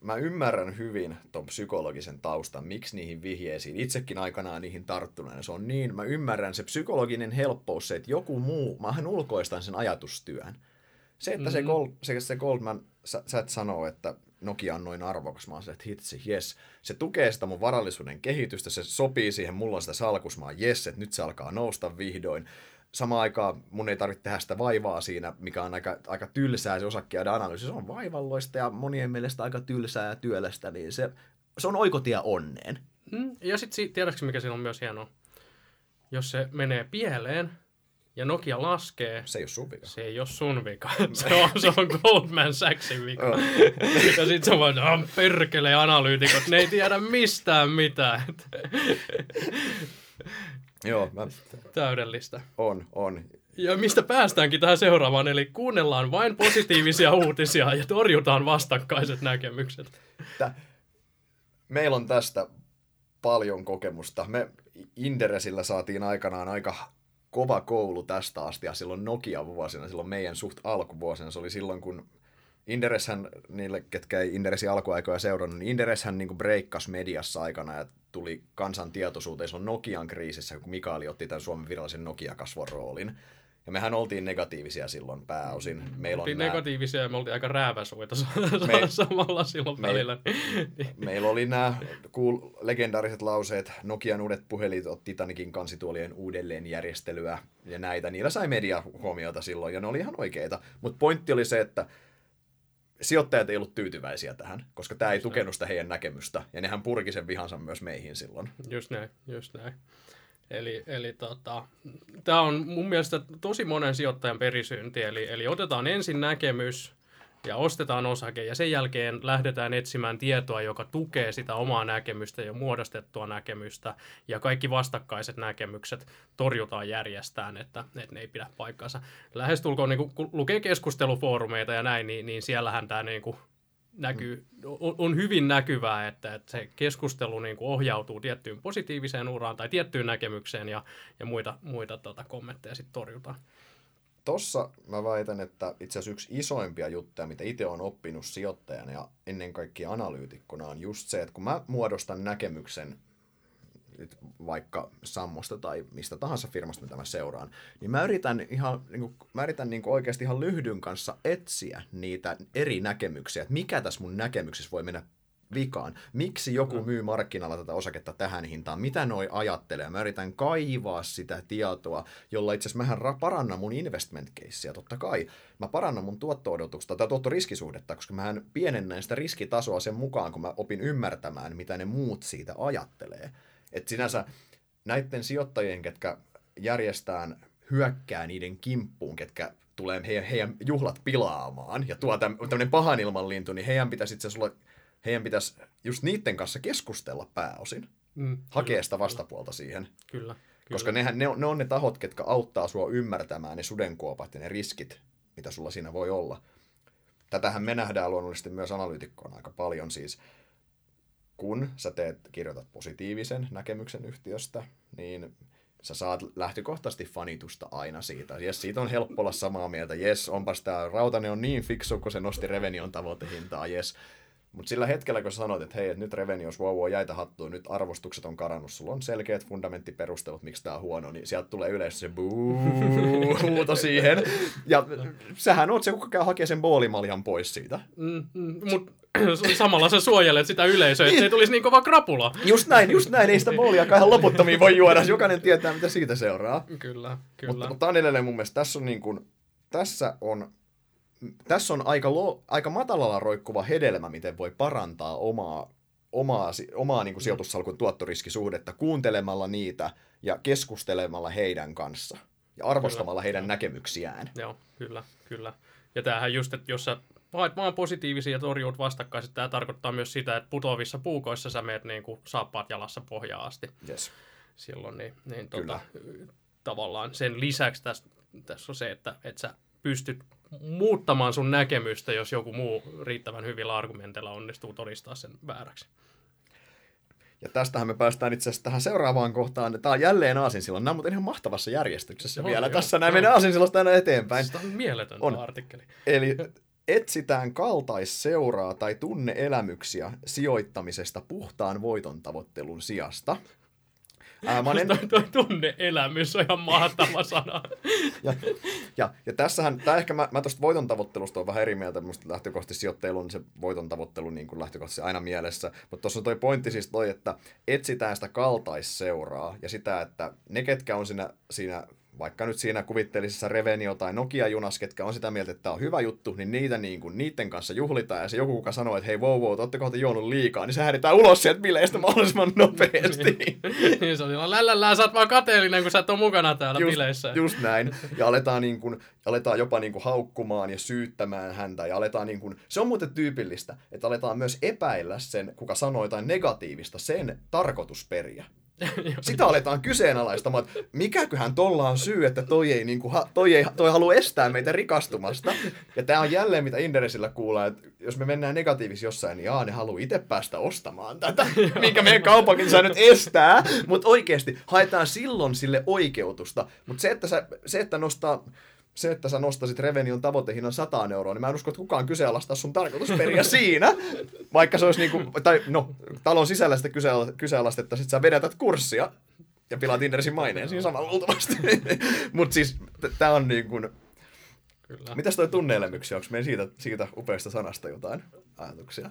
mä ymmärrän hyvin tuon psykologisen taustan, miksi niihin vihjeisiin, itsekin aikanaan niihin tarttuneena, se on niin, mä ymmärrän se psykologinen helppous, se, että joku muu, mähän ulkoistan sen ajatustyön. Se, että mm-hmm. se, Gold, se, se Goldman, sä, sä et sanoo, että Nokia on noin arvokas, mä oon se, että hitsi, yes. Se tukee sitä mun varallisuuden kehitystä, se sopii siihen, mulla on sitä salkusmaa, yes, että nyt se alkaa nousta vihdoin samaan aikaan mun ei tarvitse tehdä sitä vaivaa siinä, mikä on aika, aika tylsää se osakkeiden analyysi. Se on vaivalloista ja monien mielestä aika tylsää ja työlästä, niin se, se on oikotie onneen. Mm, ja sitten tiedätkö, mikä siinä on myös hienoa? Jos se menee pieleen, ja Nokia laskee. Se ei ole sun vika. Se ei ole sun vika. se, on, se on Goldman Sachsin vika. ja sitten se vaan, perkele analyytikot, ne ei tiedä mistään mitään. Joo, mä... Täydellistä. On, on. Ja mistä päästäänkin tähän seuraavaan, eli kuunnellaan vain positiivisia uutisia ja torjutaan vastakkaiset näkemykset. Tää, meillä on tästä paljon kokemusta. Me Inderesillä saatiin aikanaan aika kova koulu tästä asti ja silloin Nokia-vuosina, silloin meidän suht alkuvuosina. Se oli silloin, kun Indereshän, niille ketkä ei Inderesin alkuaikoja seurannut, niin Indereshän niin breikkasi mediassa aikana ja tuli kansan tietoisuuteen silloin Nokian kriisissä, kun Mikaeli otti tämän Suomen virallisen Nokia-kasvon roolin. Ja mehän oltiin negatiivisia silloin pääosin. Meillä oltiin nämä... negatiivisia ja me oltiin aika rääväsuita me... samalla silloin me... välillä. Meillä oli nämä cool, legendaariset lauseet, Nokian uudet puhelit otti Titanikin kansituolien uudelleenjärjestelyä ja näitä. Niillä sai media huomiota silloin ja ne oli ihan oikeita. Mutta pointti oli se, että sijoittajat ei ollut tyytyväisiä tähän, koska tämä ei tukenut sitä heidän näkemystä, ja nehän purki sen vihansa myös meihin silloin. Just näin, just näin. Eli, eli tota, tämä on mun mielestä tosi monen sijoittajan perisynti, eli, eli otetaan ensin näkemys, ja ostetaan osake ja sen jälkeen lähdetään etsimään tietoa, joka tukee sitä omaa näkemystä ja muodostettua näkemystä ja kaikki vastakkaiset näkemykset torjutaan järjestään, että, että ne ei pidä paikkansa. Lähestulkoon niin kun lukee keskustelufoorumeita ja näin, niin, niin siellähän tämä niin kuin näkyy, on, on hyvin näkyvää, että, että se keskustelu niin kuin ohjautuu tiettyyn positiiviseen uraan tai tiettyyn näkemykseen ja, ja muita, muita tota, kommentteja sitten torjutaan. Tossa mä väitän, että itse asiassa yksi isoimpia juttuja, mitä itse on oppinut sijoittajana ja ennen kaikkea analyytikkona, on just se, että kun mä muodostan näkemyksen vaikka Sammosta tai mistä tahansa firmasta, mitä mä seuraan, niin mä yritän, ihan, niin kuin, mä yritän niin kuin oikeasti ihan lyhdyn kanssa etsiä niitä eri näkemyksiä, että mikä tässä mun näkemyksessä voi mennä vikaan. Miksi joku mm. myy markkinalla tätä osaketta tähän hintaan? Mitä noi ajattelee? Mä yritän kaivaa sitä tietoa, jolla itse asiassa mähän parannan mun investment casea, totta kai. Mä parannan mun tuotto-odotusta tai tuottoriskisuhdetta, koska mähän pienennän sitä riskitasoa sen mukaan, kun mä opin ymmärtämään, mitä ne muut siitä ajattelee. Et sinänsä näiden sijoittajien, ketkä järjestään hyökkää niiden kimppuun, ketkä tulee heidän, heidän juhlat pilaamaan ja tuo tämmöinen pahan ilman lintu, niin heidän pitäisi itse asiassa heidän pitäisi just niiden kanssa keskustella pääosin. Mm, hakea kyllä, sitä vastapuolta kyllä. siihen. Kyllä. Kyllä. Koska nehän, ne, on, ne on ne tahot, ketkä auttaa sua ymmärtämään ne sudenkuopat ja ne riskit, mitä sulla siinä voi olla. Tätähän me nähdään luonnollisesti myös analyytikkoon aika paljon siis. Kun sä teet, kirjoitat positiivisen näkemyksen yhtiöstä, niin sä saat lähtökohtaisesti fanitusta aina siitä. Jes, siitä on helppo olla samaa mieltä. Jes, onpas tämä Rautanen on niin fiksu, kun se nosti Revenion tavoitehintaa. Jes, mutta sillä hetkellä, kun sanoit, että hei, että nyt Revenios, wow, wow, jäitä hattuun, nyt arvostukset on karannut, sulla on selkeät fundamenttiperustelut, miksi tämä on huono, niin sieltä tulee yleensä se huuto siihen. Ja sähän oot se, kuka käy hakee sen boolimaljan pois siitä. Mm, mm, mut samalla sä suojelet sitä yleisöä, että ei tulisi niin kova krapula. Just näin, just näin. Ei sitä boolia ihan loputtomiin voi juoda. Jokainen tietää, mitä siitä seuraa. Kyllä, kyllä. Mutta, mutta on edelleen mun mielestä, tässä on, niin kuin, tässä on tässä on aika, lo, aika matalalla roikkuva hedelmä, miten voi parantaa omaa, omaa, omaa niin kuin sijoitussalkun tuottoriskisuhdetta kuuntelemalla niitä ja keskustelemalla heidän kanssa ja arvostamalla kyllä, heidän näkemyksiään. Joo, kyllä, kyllä. Ja tämähän just, että jos sä haet vaan positiivisia ja torjuut vastakkaiset, tämä tarkoittaa myös sitä, että putoavissa puukoissa sä meet niin kuin saappaat jalassa pohjaa asti. Yes. Silloin niin, niin tota, tavallaan sen lisäksi tässä, tässä on se, että, että sä pystyt muuttamaan sun näkemystä, jos joku muu riittävän hyvillä argumenteilla onnistuu todistaa sen vääräksi. Ja tästähän me päästään itse asiassa tähän seuraavaan kohtaan. Tämä on jälleen aasinsillan. Nämä on ihan mahtavassa järjestyksessä Joo, vielä. joo, Tässä näin menee aasinsillosta aina eteenpäin. Tämä on mieletön on. artikkeli. Eli etsitään kaltaisseuraa tai tunneelämyksiä sijoittamisesta puhtaan voiton tavoittelun sijasta. Ää, mä olen, Toi, toi tunne-elämys on ihan mahtava sana. ja, ja, ja tässähän, tää ehkä mä, mä tuosta voiton tavoittelusta on vähän eri mieltä, musta lähtökohtaisesti sijoittelu on se voiton tavoittelu niin kuin lähtökohtaisesti aina mielessä, mutta tuossa on toi pointti siis toi, että etsitään sitä kaltaisseuraa ja sitä, että ne ketkä on siinä, siinä vaikka nyt siinä kuvitteellisessa Revenio tai Nokia-junas, ketkä on sitä mieltä, että tämä on hyvä juttu, niin niitä niin kuin, niiden kanssa juhlitaan. Ja se joku, kuka sanoo, että hei, wow, wow, te olette kohta juonut liikaa, niin se hädetään ulos sieltä bileistä mahdollisimman nopeasti. niin se on sillä lällällään, sä oot vaan kateellinen, kun sä et ole mukana täällä just, bileissä. Just näin. Ja aletaan, niin kuin, aletaan jopa niin kuin haukkumaan ja syyttämään häntä. Ja aletaan niin kuin, se on muuten tyypillistä, että aletaan myös epäillä sen, kuka sanoo jotain negatiivista, sen tarkoitusperiä. Sitä aletaan kyseenalaistamaan, että mikäköhän tolla on syy, että toi ei, niin kuin, toi ei toi halua estää meitä rikastumasta. Ja tämä on jälleen, mitä Inderesillä kuulee, että jos me mennään negatiivisesti jossain, niin jaa, ne haluaa itse päästä ostamaan tätä, minkä meidän kaupankin saa nyt estää. Mutta oikeasti haetaan silloin sille oikeutusta. Mutta se, että sä, se, että nostaa se, että sä nostasit Revenion tavoitehinnan 100 euroa, niin mä en usko, että kukaan kyseenalaistaa sun tarkoitusperiä siinä. Vaikka se olisi niinku, tai no, talon sisällä sitä kyseenalaistettaisiin, että sä vedätät kurssia ja pilaat Inderesin maineen siinä samalla luultavasti. Mutta siis t- tää on niin kuin, Kyllä. mitäs toi tunneelämyksiä, onko meidän siitä, siitä upeasta sanasta jotain ajatuksia?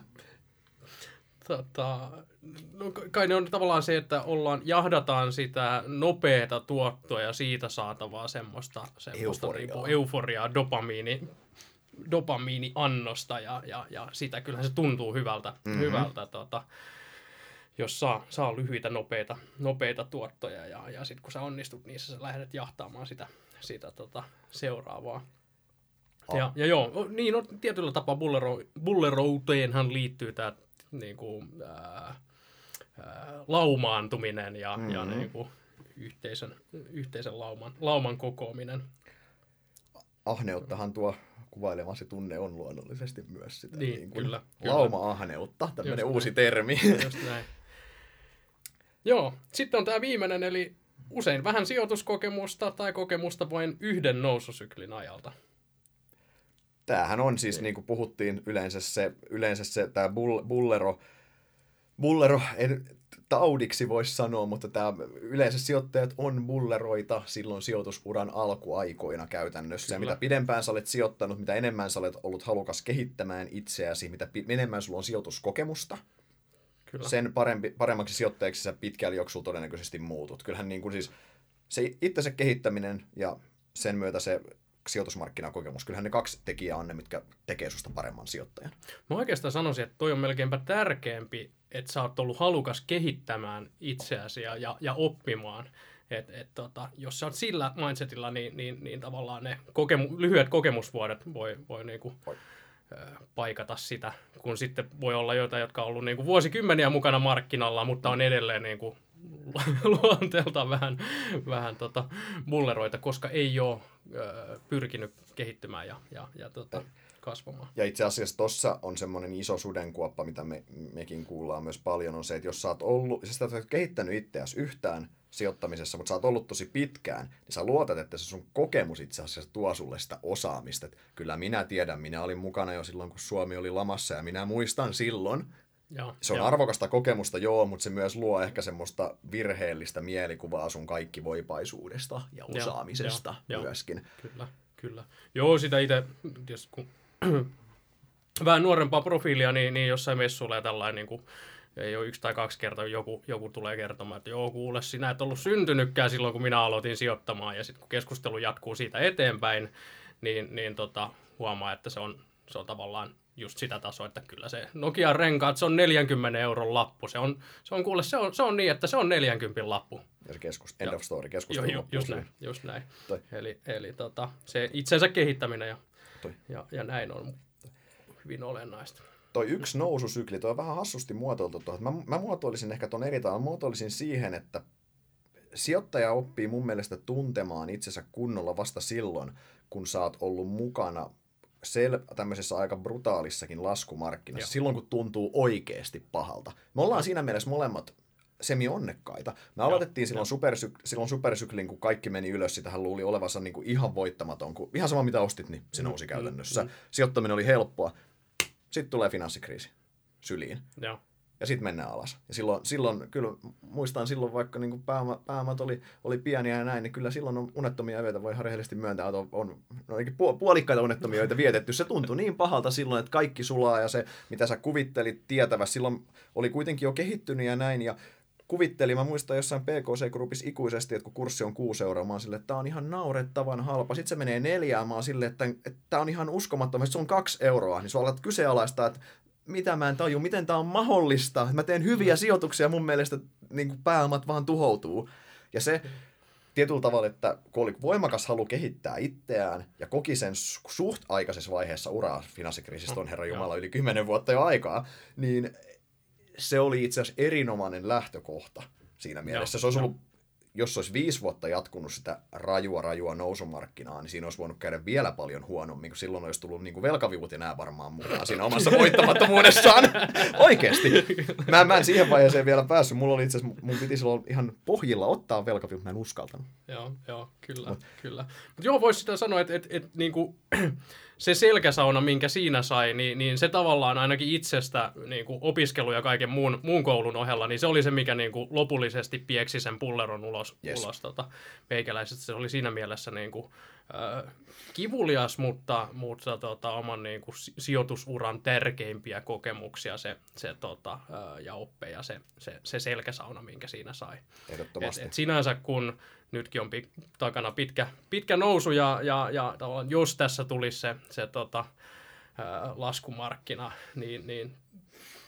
Tota, no kai ne on tavallaan se, että ollaan, jahdataan sitä nopeata tuottoa ja siitä saatavaa semmoista, semmoista Euforiaa. Niinku euforiaa, dopamiini, dopamiiniannosta ja, ja, ja sitä kyllähän se tuntuu hyvältä, Mhm. mm-hmm. hyvältä tota, jos saa, saa lyhyitä, nopeita, nopeita tuottoja ja, ja sitten kun sä onnistut niissä, sä lähdet jahtaamaan sitä, sitä tota, seuraavaa. Ah. Ja, ja joo, niin on tietyllä tapaa bullero, bullerouteenhan liittyy tämä niin kuin, ää, ää, laumaantuminen ja, mm-hmm. ja niin kuin, yhteisön, yhteisen lauman, lauman kokoaminen. Ahneuttahan tuo kuvailemasi tunne on luonnollisesti myös sitä. Niin, kuin kyllä, kyllä. Lauma-ahneutta, tämmöinen Just uusi näin. termi. Just näin. Joo, sitten on tämä viimeinen, eli usein vähän sijoituskokemusta tai kokemusta vain yhden noususyklin ajalta. Tämähän on siis, niin kuin puhuttiin, yleensä se, yleensä se tämä bull, bullero, bullero, en taudiksi voisi sanoa, mutta tämä, yleensä sijoittajat on bulleroita silloin sijoitusuran alkuaikoina käytännössä. Kyllä. Ja mitä pidempään sä olet sijoittanut, mitä enemmän sä olet ollut halukas kehittämään itseäsi, mitä pi- enemmän sulla on sijoituskokemusta, Kyllä. sen parempi, paremmaksi sijoittajaksi sä pitkällä juoksulla todennäköisesti muutut. Kyllähän niin kuin siis se itsensä kehittäminen ja sen myötä se sijoitusmarkkinakokemus, kyllähän ne kaksi tekijää on ne, mitkä tekee susta paremman sijoittajan. Mä oikeastaan sanoisin, että toi on melkeinpä tärkeämpi, että sä oot ollut halukas kehittämään itseäsi ja, ja, ja oppimaan. Et, et, tota, jos sä oot sillä mindsetilla, niin, niin, niin tavallaan ne kokemu, lyhyet kokemusvuodet voi, voi niinku, Voi. paikata sitä, kun sitten voi olla joita, jotka on ollut niinku vuosikymmeniä mukana markkinalla, mutta on edelleen niinku luonteeltaan vähän, vähän tota bulleroita, koska ei ole ö, pyrkinyt kehittymään ja, ja, ja tota, kasvamaan. Ja itse asiassa tossa on semmoinen iso sudenkuoppa, mitä me, mekin kuullaan myös paljon, on se, että jos sä oot ollut, siis sä ole kehittänyt itseäsi yhtään sijoittamisessa, mutta sä oot ollut tosi pitkään, niin sä luotat, että se sun kokemus itse asiassa tuo sulle sitä osaamista. Että kyllä minä tiedän, minä olin mukana jo silloin, kun Suomi oli lamassa, ja minä muistan silloin, Joo, se on joo. arvokasta kokemusta, joo, mutta se myös luo ehkä semmoista virheellistä mielikuvaa sun kaikki voipaisuudesta ja osaamisesta joo, joo. myöskin. Kyllä, kyllä. Joo, sitä itse, jos kun vähän nuorempaa profiilia, niin, niin jossain messuilla ja tällainen, niin kuin, ei ole yksi tai kaksi kertaa, joku, joku tulee kertomaan, että joo, kuule, sinä et ollut syntynytkään silloin, kun minä aloitin sijoittamaan, ja sitten kun keskustelu jatkuu siitä eteenpäin, niin, niin tota, huomaa, että se on, se on tavallaan just sitä tasoa, että kyllä se Nokian renkaat, se on 40 euron lappu. Se on, se on kuule, se on, se on niin, että se on 40 lappu. Ja se keskust, end Joo. of story, Joo, keskustelu ju, loppuu just näin, just näin. Toi. Eli, eli tota, se itsensä kehittäminen ja, Toi. ja, ja näin on hyvin olennaista. toi yksi noususykli, toi on vähän hassusti muotoiltu tuohon. Mä, mä muotoilisin ehkä ton eri tavalla. Muotoilisin siihen, että sijoittaja oppii mun mielestä tuntemaan itsensä kunnolla vasta silloin, kun sä oot ollut mukana sel- tämmöisessä aika brutaalissakin laskumarkkinassa. Joo. Silloin, kun tuntuu oikeasti pahalta. Me ollaan siinä mielessä molemmat semi-onnekkaita. Me aloitettiin silloin, supersyk- silloin supersyklin, kun kaikki meni ylös, sitä hän luuli olevansa niin kuin ihan voittamaton. Kun ihan sama mitä ostit, niin se mm, nousi mm, käytännössä. Mm. Sijoittaminen oli helppoa. Sitten tulee finanssikriisi syliin. Joo ja sitten mennään alas. Ja silloin, silloin kyllä muistan silloin, vaikka niin pääoma, pääomat oli, oli pieniä ja näin, niin kyllä silloin on unettomia öitä, voi ihan rehellisesti myöntää, että on, on no, puolikkaita unettomia öitä vietetty. Se tuntui niin pahalta silloin, että kaikki sulaa ja se, mitä sä kuvittelit tietävä, silloin oli kuitenkin jo kehittynyt ja näin, ja kuvittelin, mä muistan jossain PKC-grupissa ikuisesti, että kun kurssi on 6 euroa, mä oon sille, että tää on ihan naurettavan halpa. Sitten se menee neljään, mä oon sille, että, että tää on ihan uskomattomasti, se on kaksi euroa. Niin sä alat kyseenalaistaa, että mitä mä en taju, miten tämä on mahdollista. Mä teen hyviä mm. sijoituksia, mun mielestä niin pääomat vaan tuhoutuu. Ja se tietyllä tavalla, että kun oli voimakas halu kehittää itseään ja koki sen suht aikaisessa vaiheessa uraa, finanssikriisistä on Herra Jumala yli kymmenen vuotta jo aikaa, niin se oli itse asiassa erinomainen lähtökohta siinä mielessä. Joo, se olisi ollut jos olisi viisi vuotta jatkunut sitä rajua, rajua nousumarkkinaa, niin siinä olisi voinut käydä vielä paljon huonommin, kun silloin olisi tullut niin velkavivut ja nämä varmaan mukaan siinä omassa voittamattomuudessaan. Oikeasti. Mä, mä en siihen vaiheeseen vielä päässyt. Mulla oli itse asiassa, mun piti silloin ihan pohjilla ottaa velkavivut, mä en uskaltanut. Joo, joo, kyllä, Mut. kyllä. Mutta joo, voisi sitä sanoa, että, että, että niin kuin, se selkäsauna, minkä siinä sai, niin, niin se tavallaan ainakin itsestä niin kuin opiskelu ja kaiken muun, muun koulun ohella, niin se oli se, mikä niin kuin lopullisesti pieksi sen pulleron ulos, yes. ulos tota, meikäläisestä. Se oli siinä mielessä niin kuin, äh, kivulias, mutta, mutta tota, oman niin kuin, sijoitusuran tärkeimpiä kokemuksia se, se, tota, äh, ja oppeja, se, se, se selkäsauna, minkä siinä sai. Et, et sinänsä kun nytkin on pik, takana pitkä, pitkä nousu ja, ja, ja jos tässä tulisi se, se tota, ää, laskumarkkina, niin, niin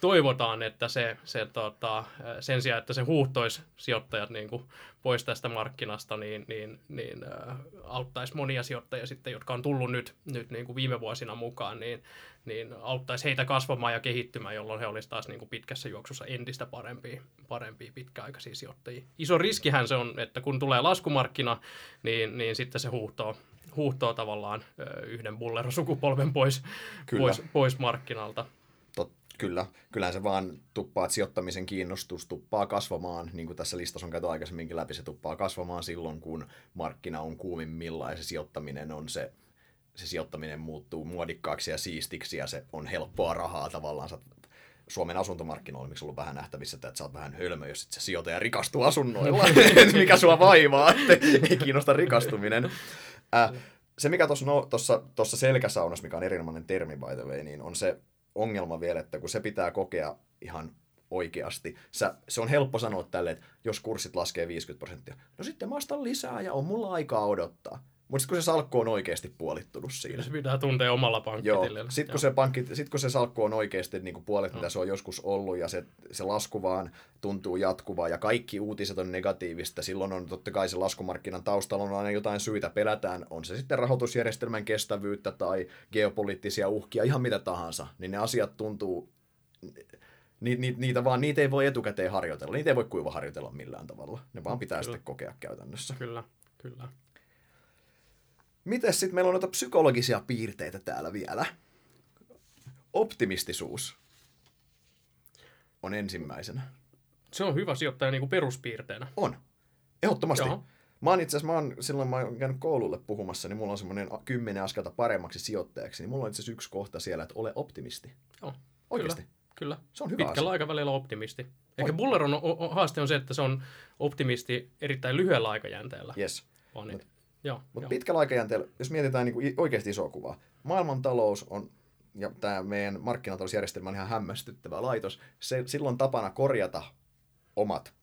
toivotaan, että se, se tota, sen sijaan, että se huuhtoisi sijoittajat niin kuin pois tästä markkinasta, niin, niin, niin äh, auttaisi monia sijoittajia sitten, jotka on tullut nyt, nyt niin kuin viime vuosina mukaan, niin, niin auttaisi heitä kasvamaan ja kehittymään, jolloin he olisivat taas niin kuin pitkässä juoksussa entistä parempia, parempia pitkäaikaisia sijoittajia. Iso riskihän se on, että kun tulee laskumarkkina, niin, niin sitten se huuhtoo, huuhtoo tavallaan yhden bullerosukupolven pois, pois, pois markkinalta. Kyllä, kyllähän se vaan tuppaa, että sijoittamisen kiinnostus tuppaa kasvamaan, niin kuin tässä listassa on käyty aikaisemminkin läpi, se tuppaa kasvamaan silloin, kun markkina on kuumimmillaan ja se sijoittaminen on se, se sijoittaminen muuttuu muodikkaaksi ja siistiksi ja se on helppoa rahaa tavallaan. Suomen asuntomarkkinoilla, miksi ollut vähän nähtävissä, että sä oot vähän hölmö, jos sit se sijoitaja rikastuu asunnoilla, mikä sua vaivaa, että ei kiinnosta rikastuminen. Äh, se, mikä tuossa no, selkäsaunassa, mikä on erinomainen termi by the way, niin on se ongelma vielä, että kun se pitää kokea ihan oikeasti. Sä, se on helppo sanoa tälle, että jos kurssit laskee 50 prosenttia, no sitten mä ostan lisää ja on mulla aikaa odottaa. Mutta sitten kun se salkku on oikeasti puolittunut siinä. Se pitää tuntea omalla pankkitilillä. Sitten kun, se pankki, sit kun se salkku on oikeasti niin kuin puolet, no. mitä se on joskus ollut, ja se, se lasku vaan tuntuu jatkuvaa, ja kaikki uutiset on negatiivista, silloin on totta kai se laskumarkkinan taustalla on aina jotain syitä, pelätään, on se sitten rahoitusjärjestelmän kestävyyttä tai geopoliittisia uhkia, ihan mitä tahansa, niin ne asiat tuntuu ni, ni, niitä vaan, niitä ei voi etukäteen harjoitella, niitä ei voi kuiva harjoitella millään tavalla. Ne vaan pitää kyllä. sitten kokea käytännössä. Kyllä, kyllä. Miten sitten meillä on noita psykologisia piirteitä täällä vielä? Optimistisuus on ensimmäisenä. Se on hyvä sijoittaja niin kuin peruspiirteenä. On. Ehdottomasti. Jaha. Mä oon itse asiassa, mä oon, silloin mä oon käynyt koululle puhumassa, niin mulla on semmoinen kymmenen askelta paremmaksi sijoittajaksi, niin mulla on itse asiassa yksi kohta siellä, että ole optimisti. Joo, Oikeasti. Kyllä. Kyllä. Se on hyvä Pitkällä asia. aikavälillä optimisti. Eikä Bulleron haaste on se, että se on optimisti erittäin lyhyellä aikajänteellä. Yes. On niin. Mutta pitkällä aikajänteellä, jos mietitään niin kuin oikeasti isoa kuvaa, maailmantalous on, ja tämä meidän markkinatalousjärjestelmä on ihan hämmästyttävä laitos, se, silloin tapana korjata omat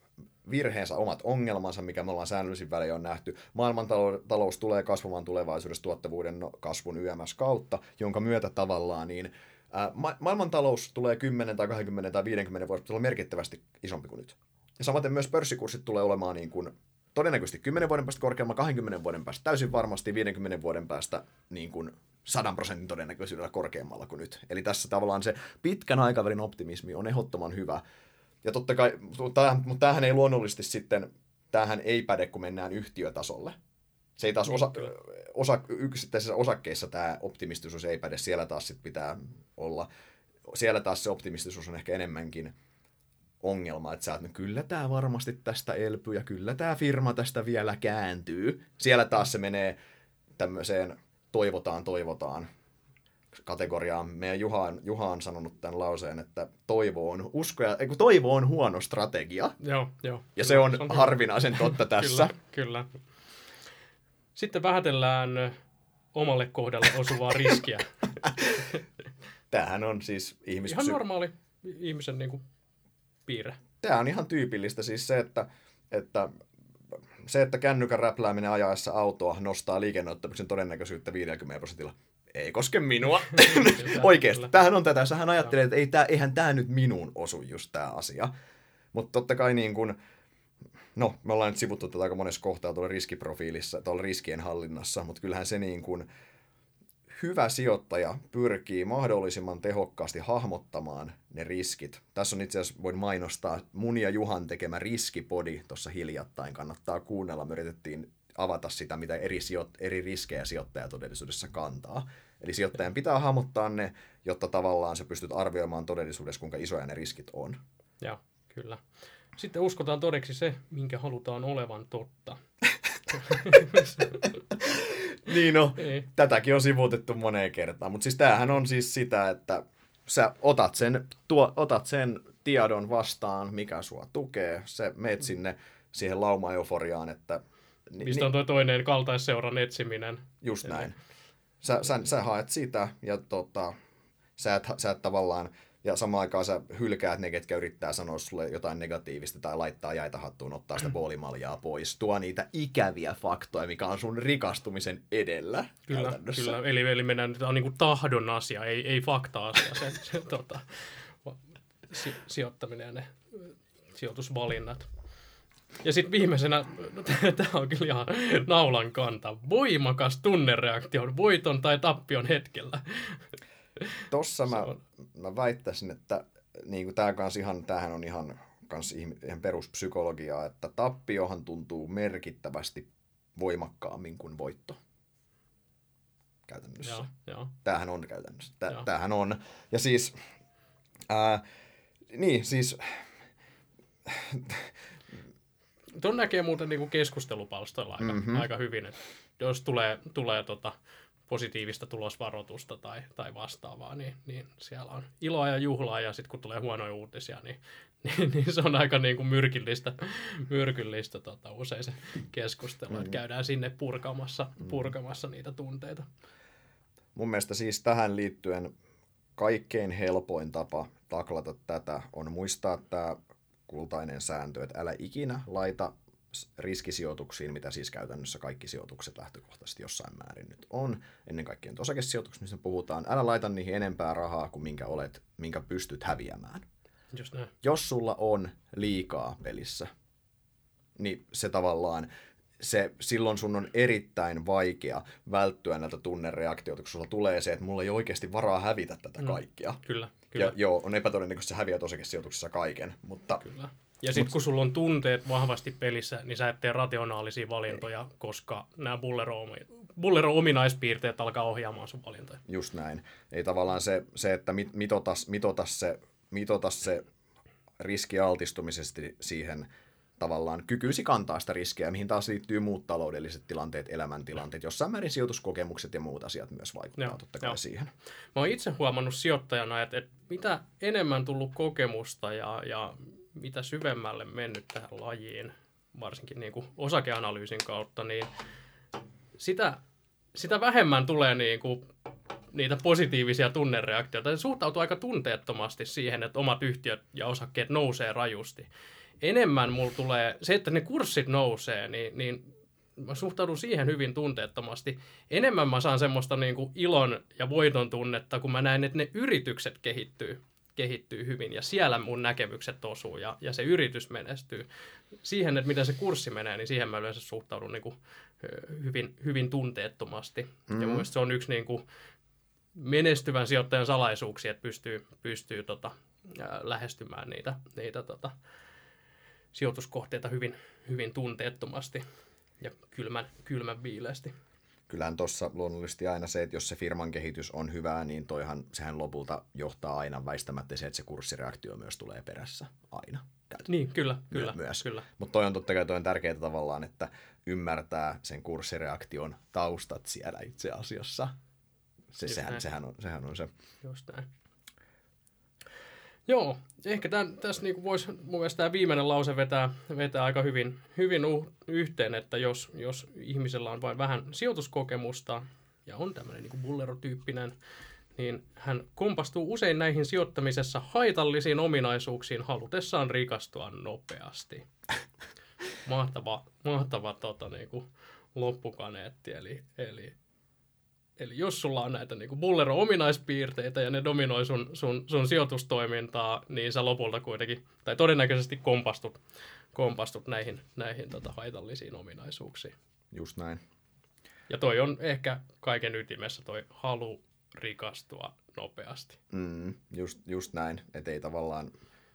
virheensä, omat ongelmansa, mikä me ollaan säännöllisin välein on nähty. Maailmantalous tulee kasvamaan tulevaisuudessa tuottavuuden no, kasvun YMS kautta, jonka myötä tavallaan niin ää, ma- maailmantalous tulee 10 tai 20 tai 50 vuotta merkittävästi isompi kuin nyt. Ja samaten myös pörssikurssit tulee olemaan niin kuin todennäköisesti 10 vuoden päästä korkeamman, 20 vuoden päästä täysin varmasti, 50 vuoden päästä niin kuin 100 prosentin todennäköisyydellä korkeammalla kuin nyt. Eli tässä tavallaan se pitkän aikavälin optimismi on ehdottoman hyvä. Ja totta kai, mutta tämähän ei luonnollisesti sitten, tämähän ei päde, kun mennään yhtiötasolle. Se ei taas osa, osa, yksittäisissä osakkeissa tämä optimistisuus ei päde, siellä taas sit pitää olla. Siellä taas se optimistisuus on ehkä enemmänkin ongelma, että sä oot, no kyllä tämä varmasti tästä elpyy ja kyllä tämä firma tästä vielä kääntyy. Siellä taas se menee tämmöiseen toivotaan, toivotaan kategoriaan. Meidän Juha, Juha on sanonut tämän lauseen, että toivo on, usko ja, ei, toivo on huono strategia. Joo, joo. Ja se on, se on harvinaisen totta tässä. kyllä, kyllä. Sitten vähätellään omalle kohdalle osuvaa riskiä. Tämähän on siis ihmis... Ihan normaali ihmisen niin kuin, piirre. Tämä on ihan tyypillistä siis se, että, että se, että kännykän räplääminen ajaessa autoa nostaa liikenneottamuksen todennäköisyyttä 50 prosentilla. Ei koske minua. Oikeasti. Tämähän on tätä. Sähän ajattelee, että ei tää, eihän tämä nyt minuun osu just tämä asia. Mutta totta kai niin kun, no, me ollaan nyt sivuttu tätä aika monessa kohtaa tuolla riskiprofiilissa, tuolla riskien hallinnassa, mutta kyllähän se niin kun, hyvä sijoittaja pyrkii mahdollisimman tehokkaasti hahmottamaan ne riskit. Tässä on itse asiassa, voin mainostaa, mun ja Juhan tekemä riskipodi tuossa hiljattain. Kannattaa kuunnella. Me yritettiin avata sitä, mitä eri, sijoit- eri riskejä sijoittaja todellisuudessa kantaa. Eli sijoittajan pitää hahmottaa ne, jotta tavallaan sä pystyt arvioimaan todellisuudessa, kuinka isoja ne riskit on. Joo, kyllä. Sitten uskotaan todeksi se, minkä halutaan olevan totta. niin no, Ei. tätäkin on sivuutettu moneen kertaan. Mutta siis tämähän on siis sitä, että sä otat sen, tuo, otat sen tiedon vastaan, mikä sua tukee. Se meet sinne siihen lauma-euforiaan, että... Mistä on tuo toinen kaltaisseuran etsiminen. Just näin. Sä, sä, sä haet sitä ja tota, sä, et, sä et tavallaan ja samaan aikaan sä hylkäät ne, ketkä yrittää sanoa sulle jotain negatiivista tai laittaa jäitä hattuun, ottaa sitä puolimaljaa pois, tuo niitä ikäviä faktoja, mikä on sun rikastumisen edellä. Kyllä, kyllä. Eli, eli mennään, tämä on niin kuin tahdon asia, ei, ei fakta-asia, se, se tota, si, sijoittaminen ja ne sijoitusvalinnat. Ja sitten viimeisenä, no, tämä on kyllä ihan naulan kanta, voimakas tunnereaktio voiton tai tappion hetkellä. Tossa mä, mä väittäisin, että niin kuin tämä kans ihan, tämähän on ihan, kans ihan peruspsykologiaa, että tappiohan tuntuu merkittävästi voimakkaammin kuin voitto käytännössä. Joo, joo. Tämähän on käytännössä. Tää, tämähän on. Ja siis, ää, niin siis... Tuon näkee muuten niin keskustelupalstoilla aika, mm-hmm. aika hyvin, että jos tulee, tulee tota, positiivista tulosvaroitusta tai, tai vastaavaa, niin, niin siellä on iloa ja juhlaa ja sitten kun tulee huonoja uutisia, niin, niin, niin se on aika niin kuin myrkyllistä, myrkyllistä tota, usein se keskustelu, mm. että käydään sinne purkamassa, mm. purkamassa niitä tunteita. Mun mielestä siis tähän liittyen kaikkein helpoin tapa taklata tätä on muistaa tämä kultainen sääntö, että älä ikinä laita riskisijoituksiin, mitä siis käytännössä kaikki sijoitukset lähtökohtaisesti jossain määrin nyt on. Ennen kaikkea nyt osakesijoitukset, mistä puhutaan. Älä laita niihin enempää rahaa kuin minkä, olet, minkä pystyt häviämään. Just näin. Jos sulla on liikaa pelissä, niin se tavallaan, se, silloin sun on erittäin vaikea välttyä näiltä tunnereaktioita, kun sulla tulee se, että mulla ei oikeasti varaa hävitä tätä mm. kaikkia. Kyllä, kyllä. Ja joo, on epätodennäköistä, että sä häviät osakesijoituksessa kaiken, mutta kyllä. Ja sitten kun sulla on tunteet vahvasti pelissä, niin sä et tee rationaalisia valintoja, Ei. koska nämä bullero-ominaispiirteet alkaa ohjaamaan sun valintoja. Just näin. Ei tavallaan se, se että mitotas, mitotas, se, mitotas se riski altistumisesti siihen tavallaan kykyisi kantaa sitä riskiä, mihin taas liittyy muut taloudelliset tilanteet, elämäntilanteet, jossain määrin sijoituskokemukset ja muut asiat myös vaikuttaa joo, totta kai joo. siihen. Mä oon itse huomannut sijoittajana, että, että mitä enemmän tullut kokemusta ja, ja mitä syvemmälle mennyt tähän lajiin, varsinkin niin kuin osakeanalyysin kautta, niin sitä, sitä vähemmän tulee niin kuin niitä positiivisia tunnereaktioita. Se suhtautuu aika tunteettomasti siihen, että omat yhtiöt ja osakkeet nousee rajusti. Enemmän mulla tulee, se että ne kurssit nousee, niin, niin mä suhtaudun siihen hyvin tunteettomasti. Enemmän mä saan semmoista niin kuin ilon ja voiton tunnetta, kun mä näen, että ne yritykset kehittyy kehittyy hyvin ja siellä mun näkemykset osuu ja, ja se yritys menestyy. Siihen, että miten se kurssi menee, niin siihen mä yleensä suhtaudun niin kuin, hyvin, hyvin tunteettomasti. Mm-hmm. Ja mun se on yksi niin kuin, menestyvän sijoittajan salaisuuksia, että pystyy, pystyy tota, lähestymään niitä, niitä tota, sijoituskohteita hyvin, hyvin tunteettomasti ja kylmän, kylmän viileästi. Kyllähän tuossa luonnollisesti aina se, että jos se firman kehitys on hyvää, niin toihan, sehän lopulta johtaa aina väistämättä se, että se kurssireaktio myös tulee perässä aina. Käytä. Niin, kyllä, kyllä. Myös. kyllä. Mutta toi on totta kai toi on tärkeää tavallaan, että ymmärtää sen kurssireaktion taustat siellä itse asiassa. Se, sehän, sehän, on, sehän on se. Just näin. Joo, ehkä tämän, tässä niin voisi mun mielestä tämä viimeinen lause vetää, vetää aika hyvin, hyvin yhteen, että jos, jos ihmisellä on vain vähän sijoituskokemusta ja on tämmöinen niin bullerotyyppinen, niin hän kompastuu usein näihin sijoittamisessa haitallisiin ominaisuuksiin halutessaan rikastua nopeasti. Mahtava, mahtava tota, niin kuin loppukaneetti, eli, eli Eli jos sulla on näitä niin bullero-ominaispiirteitä ja ne dominoi sun, sun, sun sijoitustoimintaa, niin sä lopulta kuitenkin, tai todennäköisesti kompastut, kompastut näihin, näihin tota, haitallisiin ominaisuuksiin. Just näin. Ja toi on ehkä kaiken ytimessä toi halu rikastua nopeasti. Mm, just, just näin, että ei tavallaan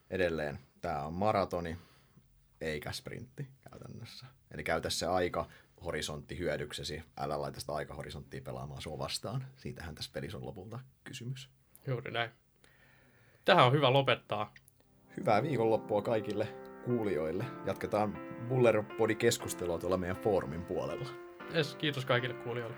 edelleen, tämä on maratoni eikä sprintti käytännössä. Eli käytä se aika horisontti hyödyksesi, älä laita sitä aikahorisonttia pelaamaan sua vastaan. Siitähän tässä pelissä on lopulta kysymys. Juuri näin. Tähän on hyvä lopettaa. Hyvää viikonloppua kaikille kuulijoille. Jatketaan Buller keskustelua tuolla meidän foorumin puolella. Yes, kiitos kaikille kuulijoille.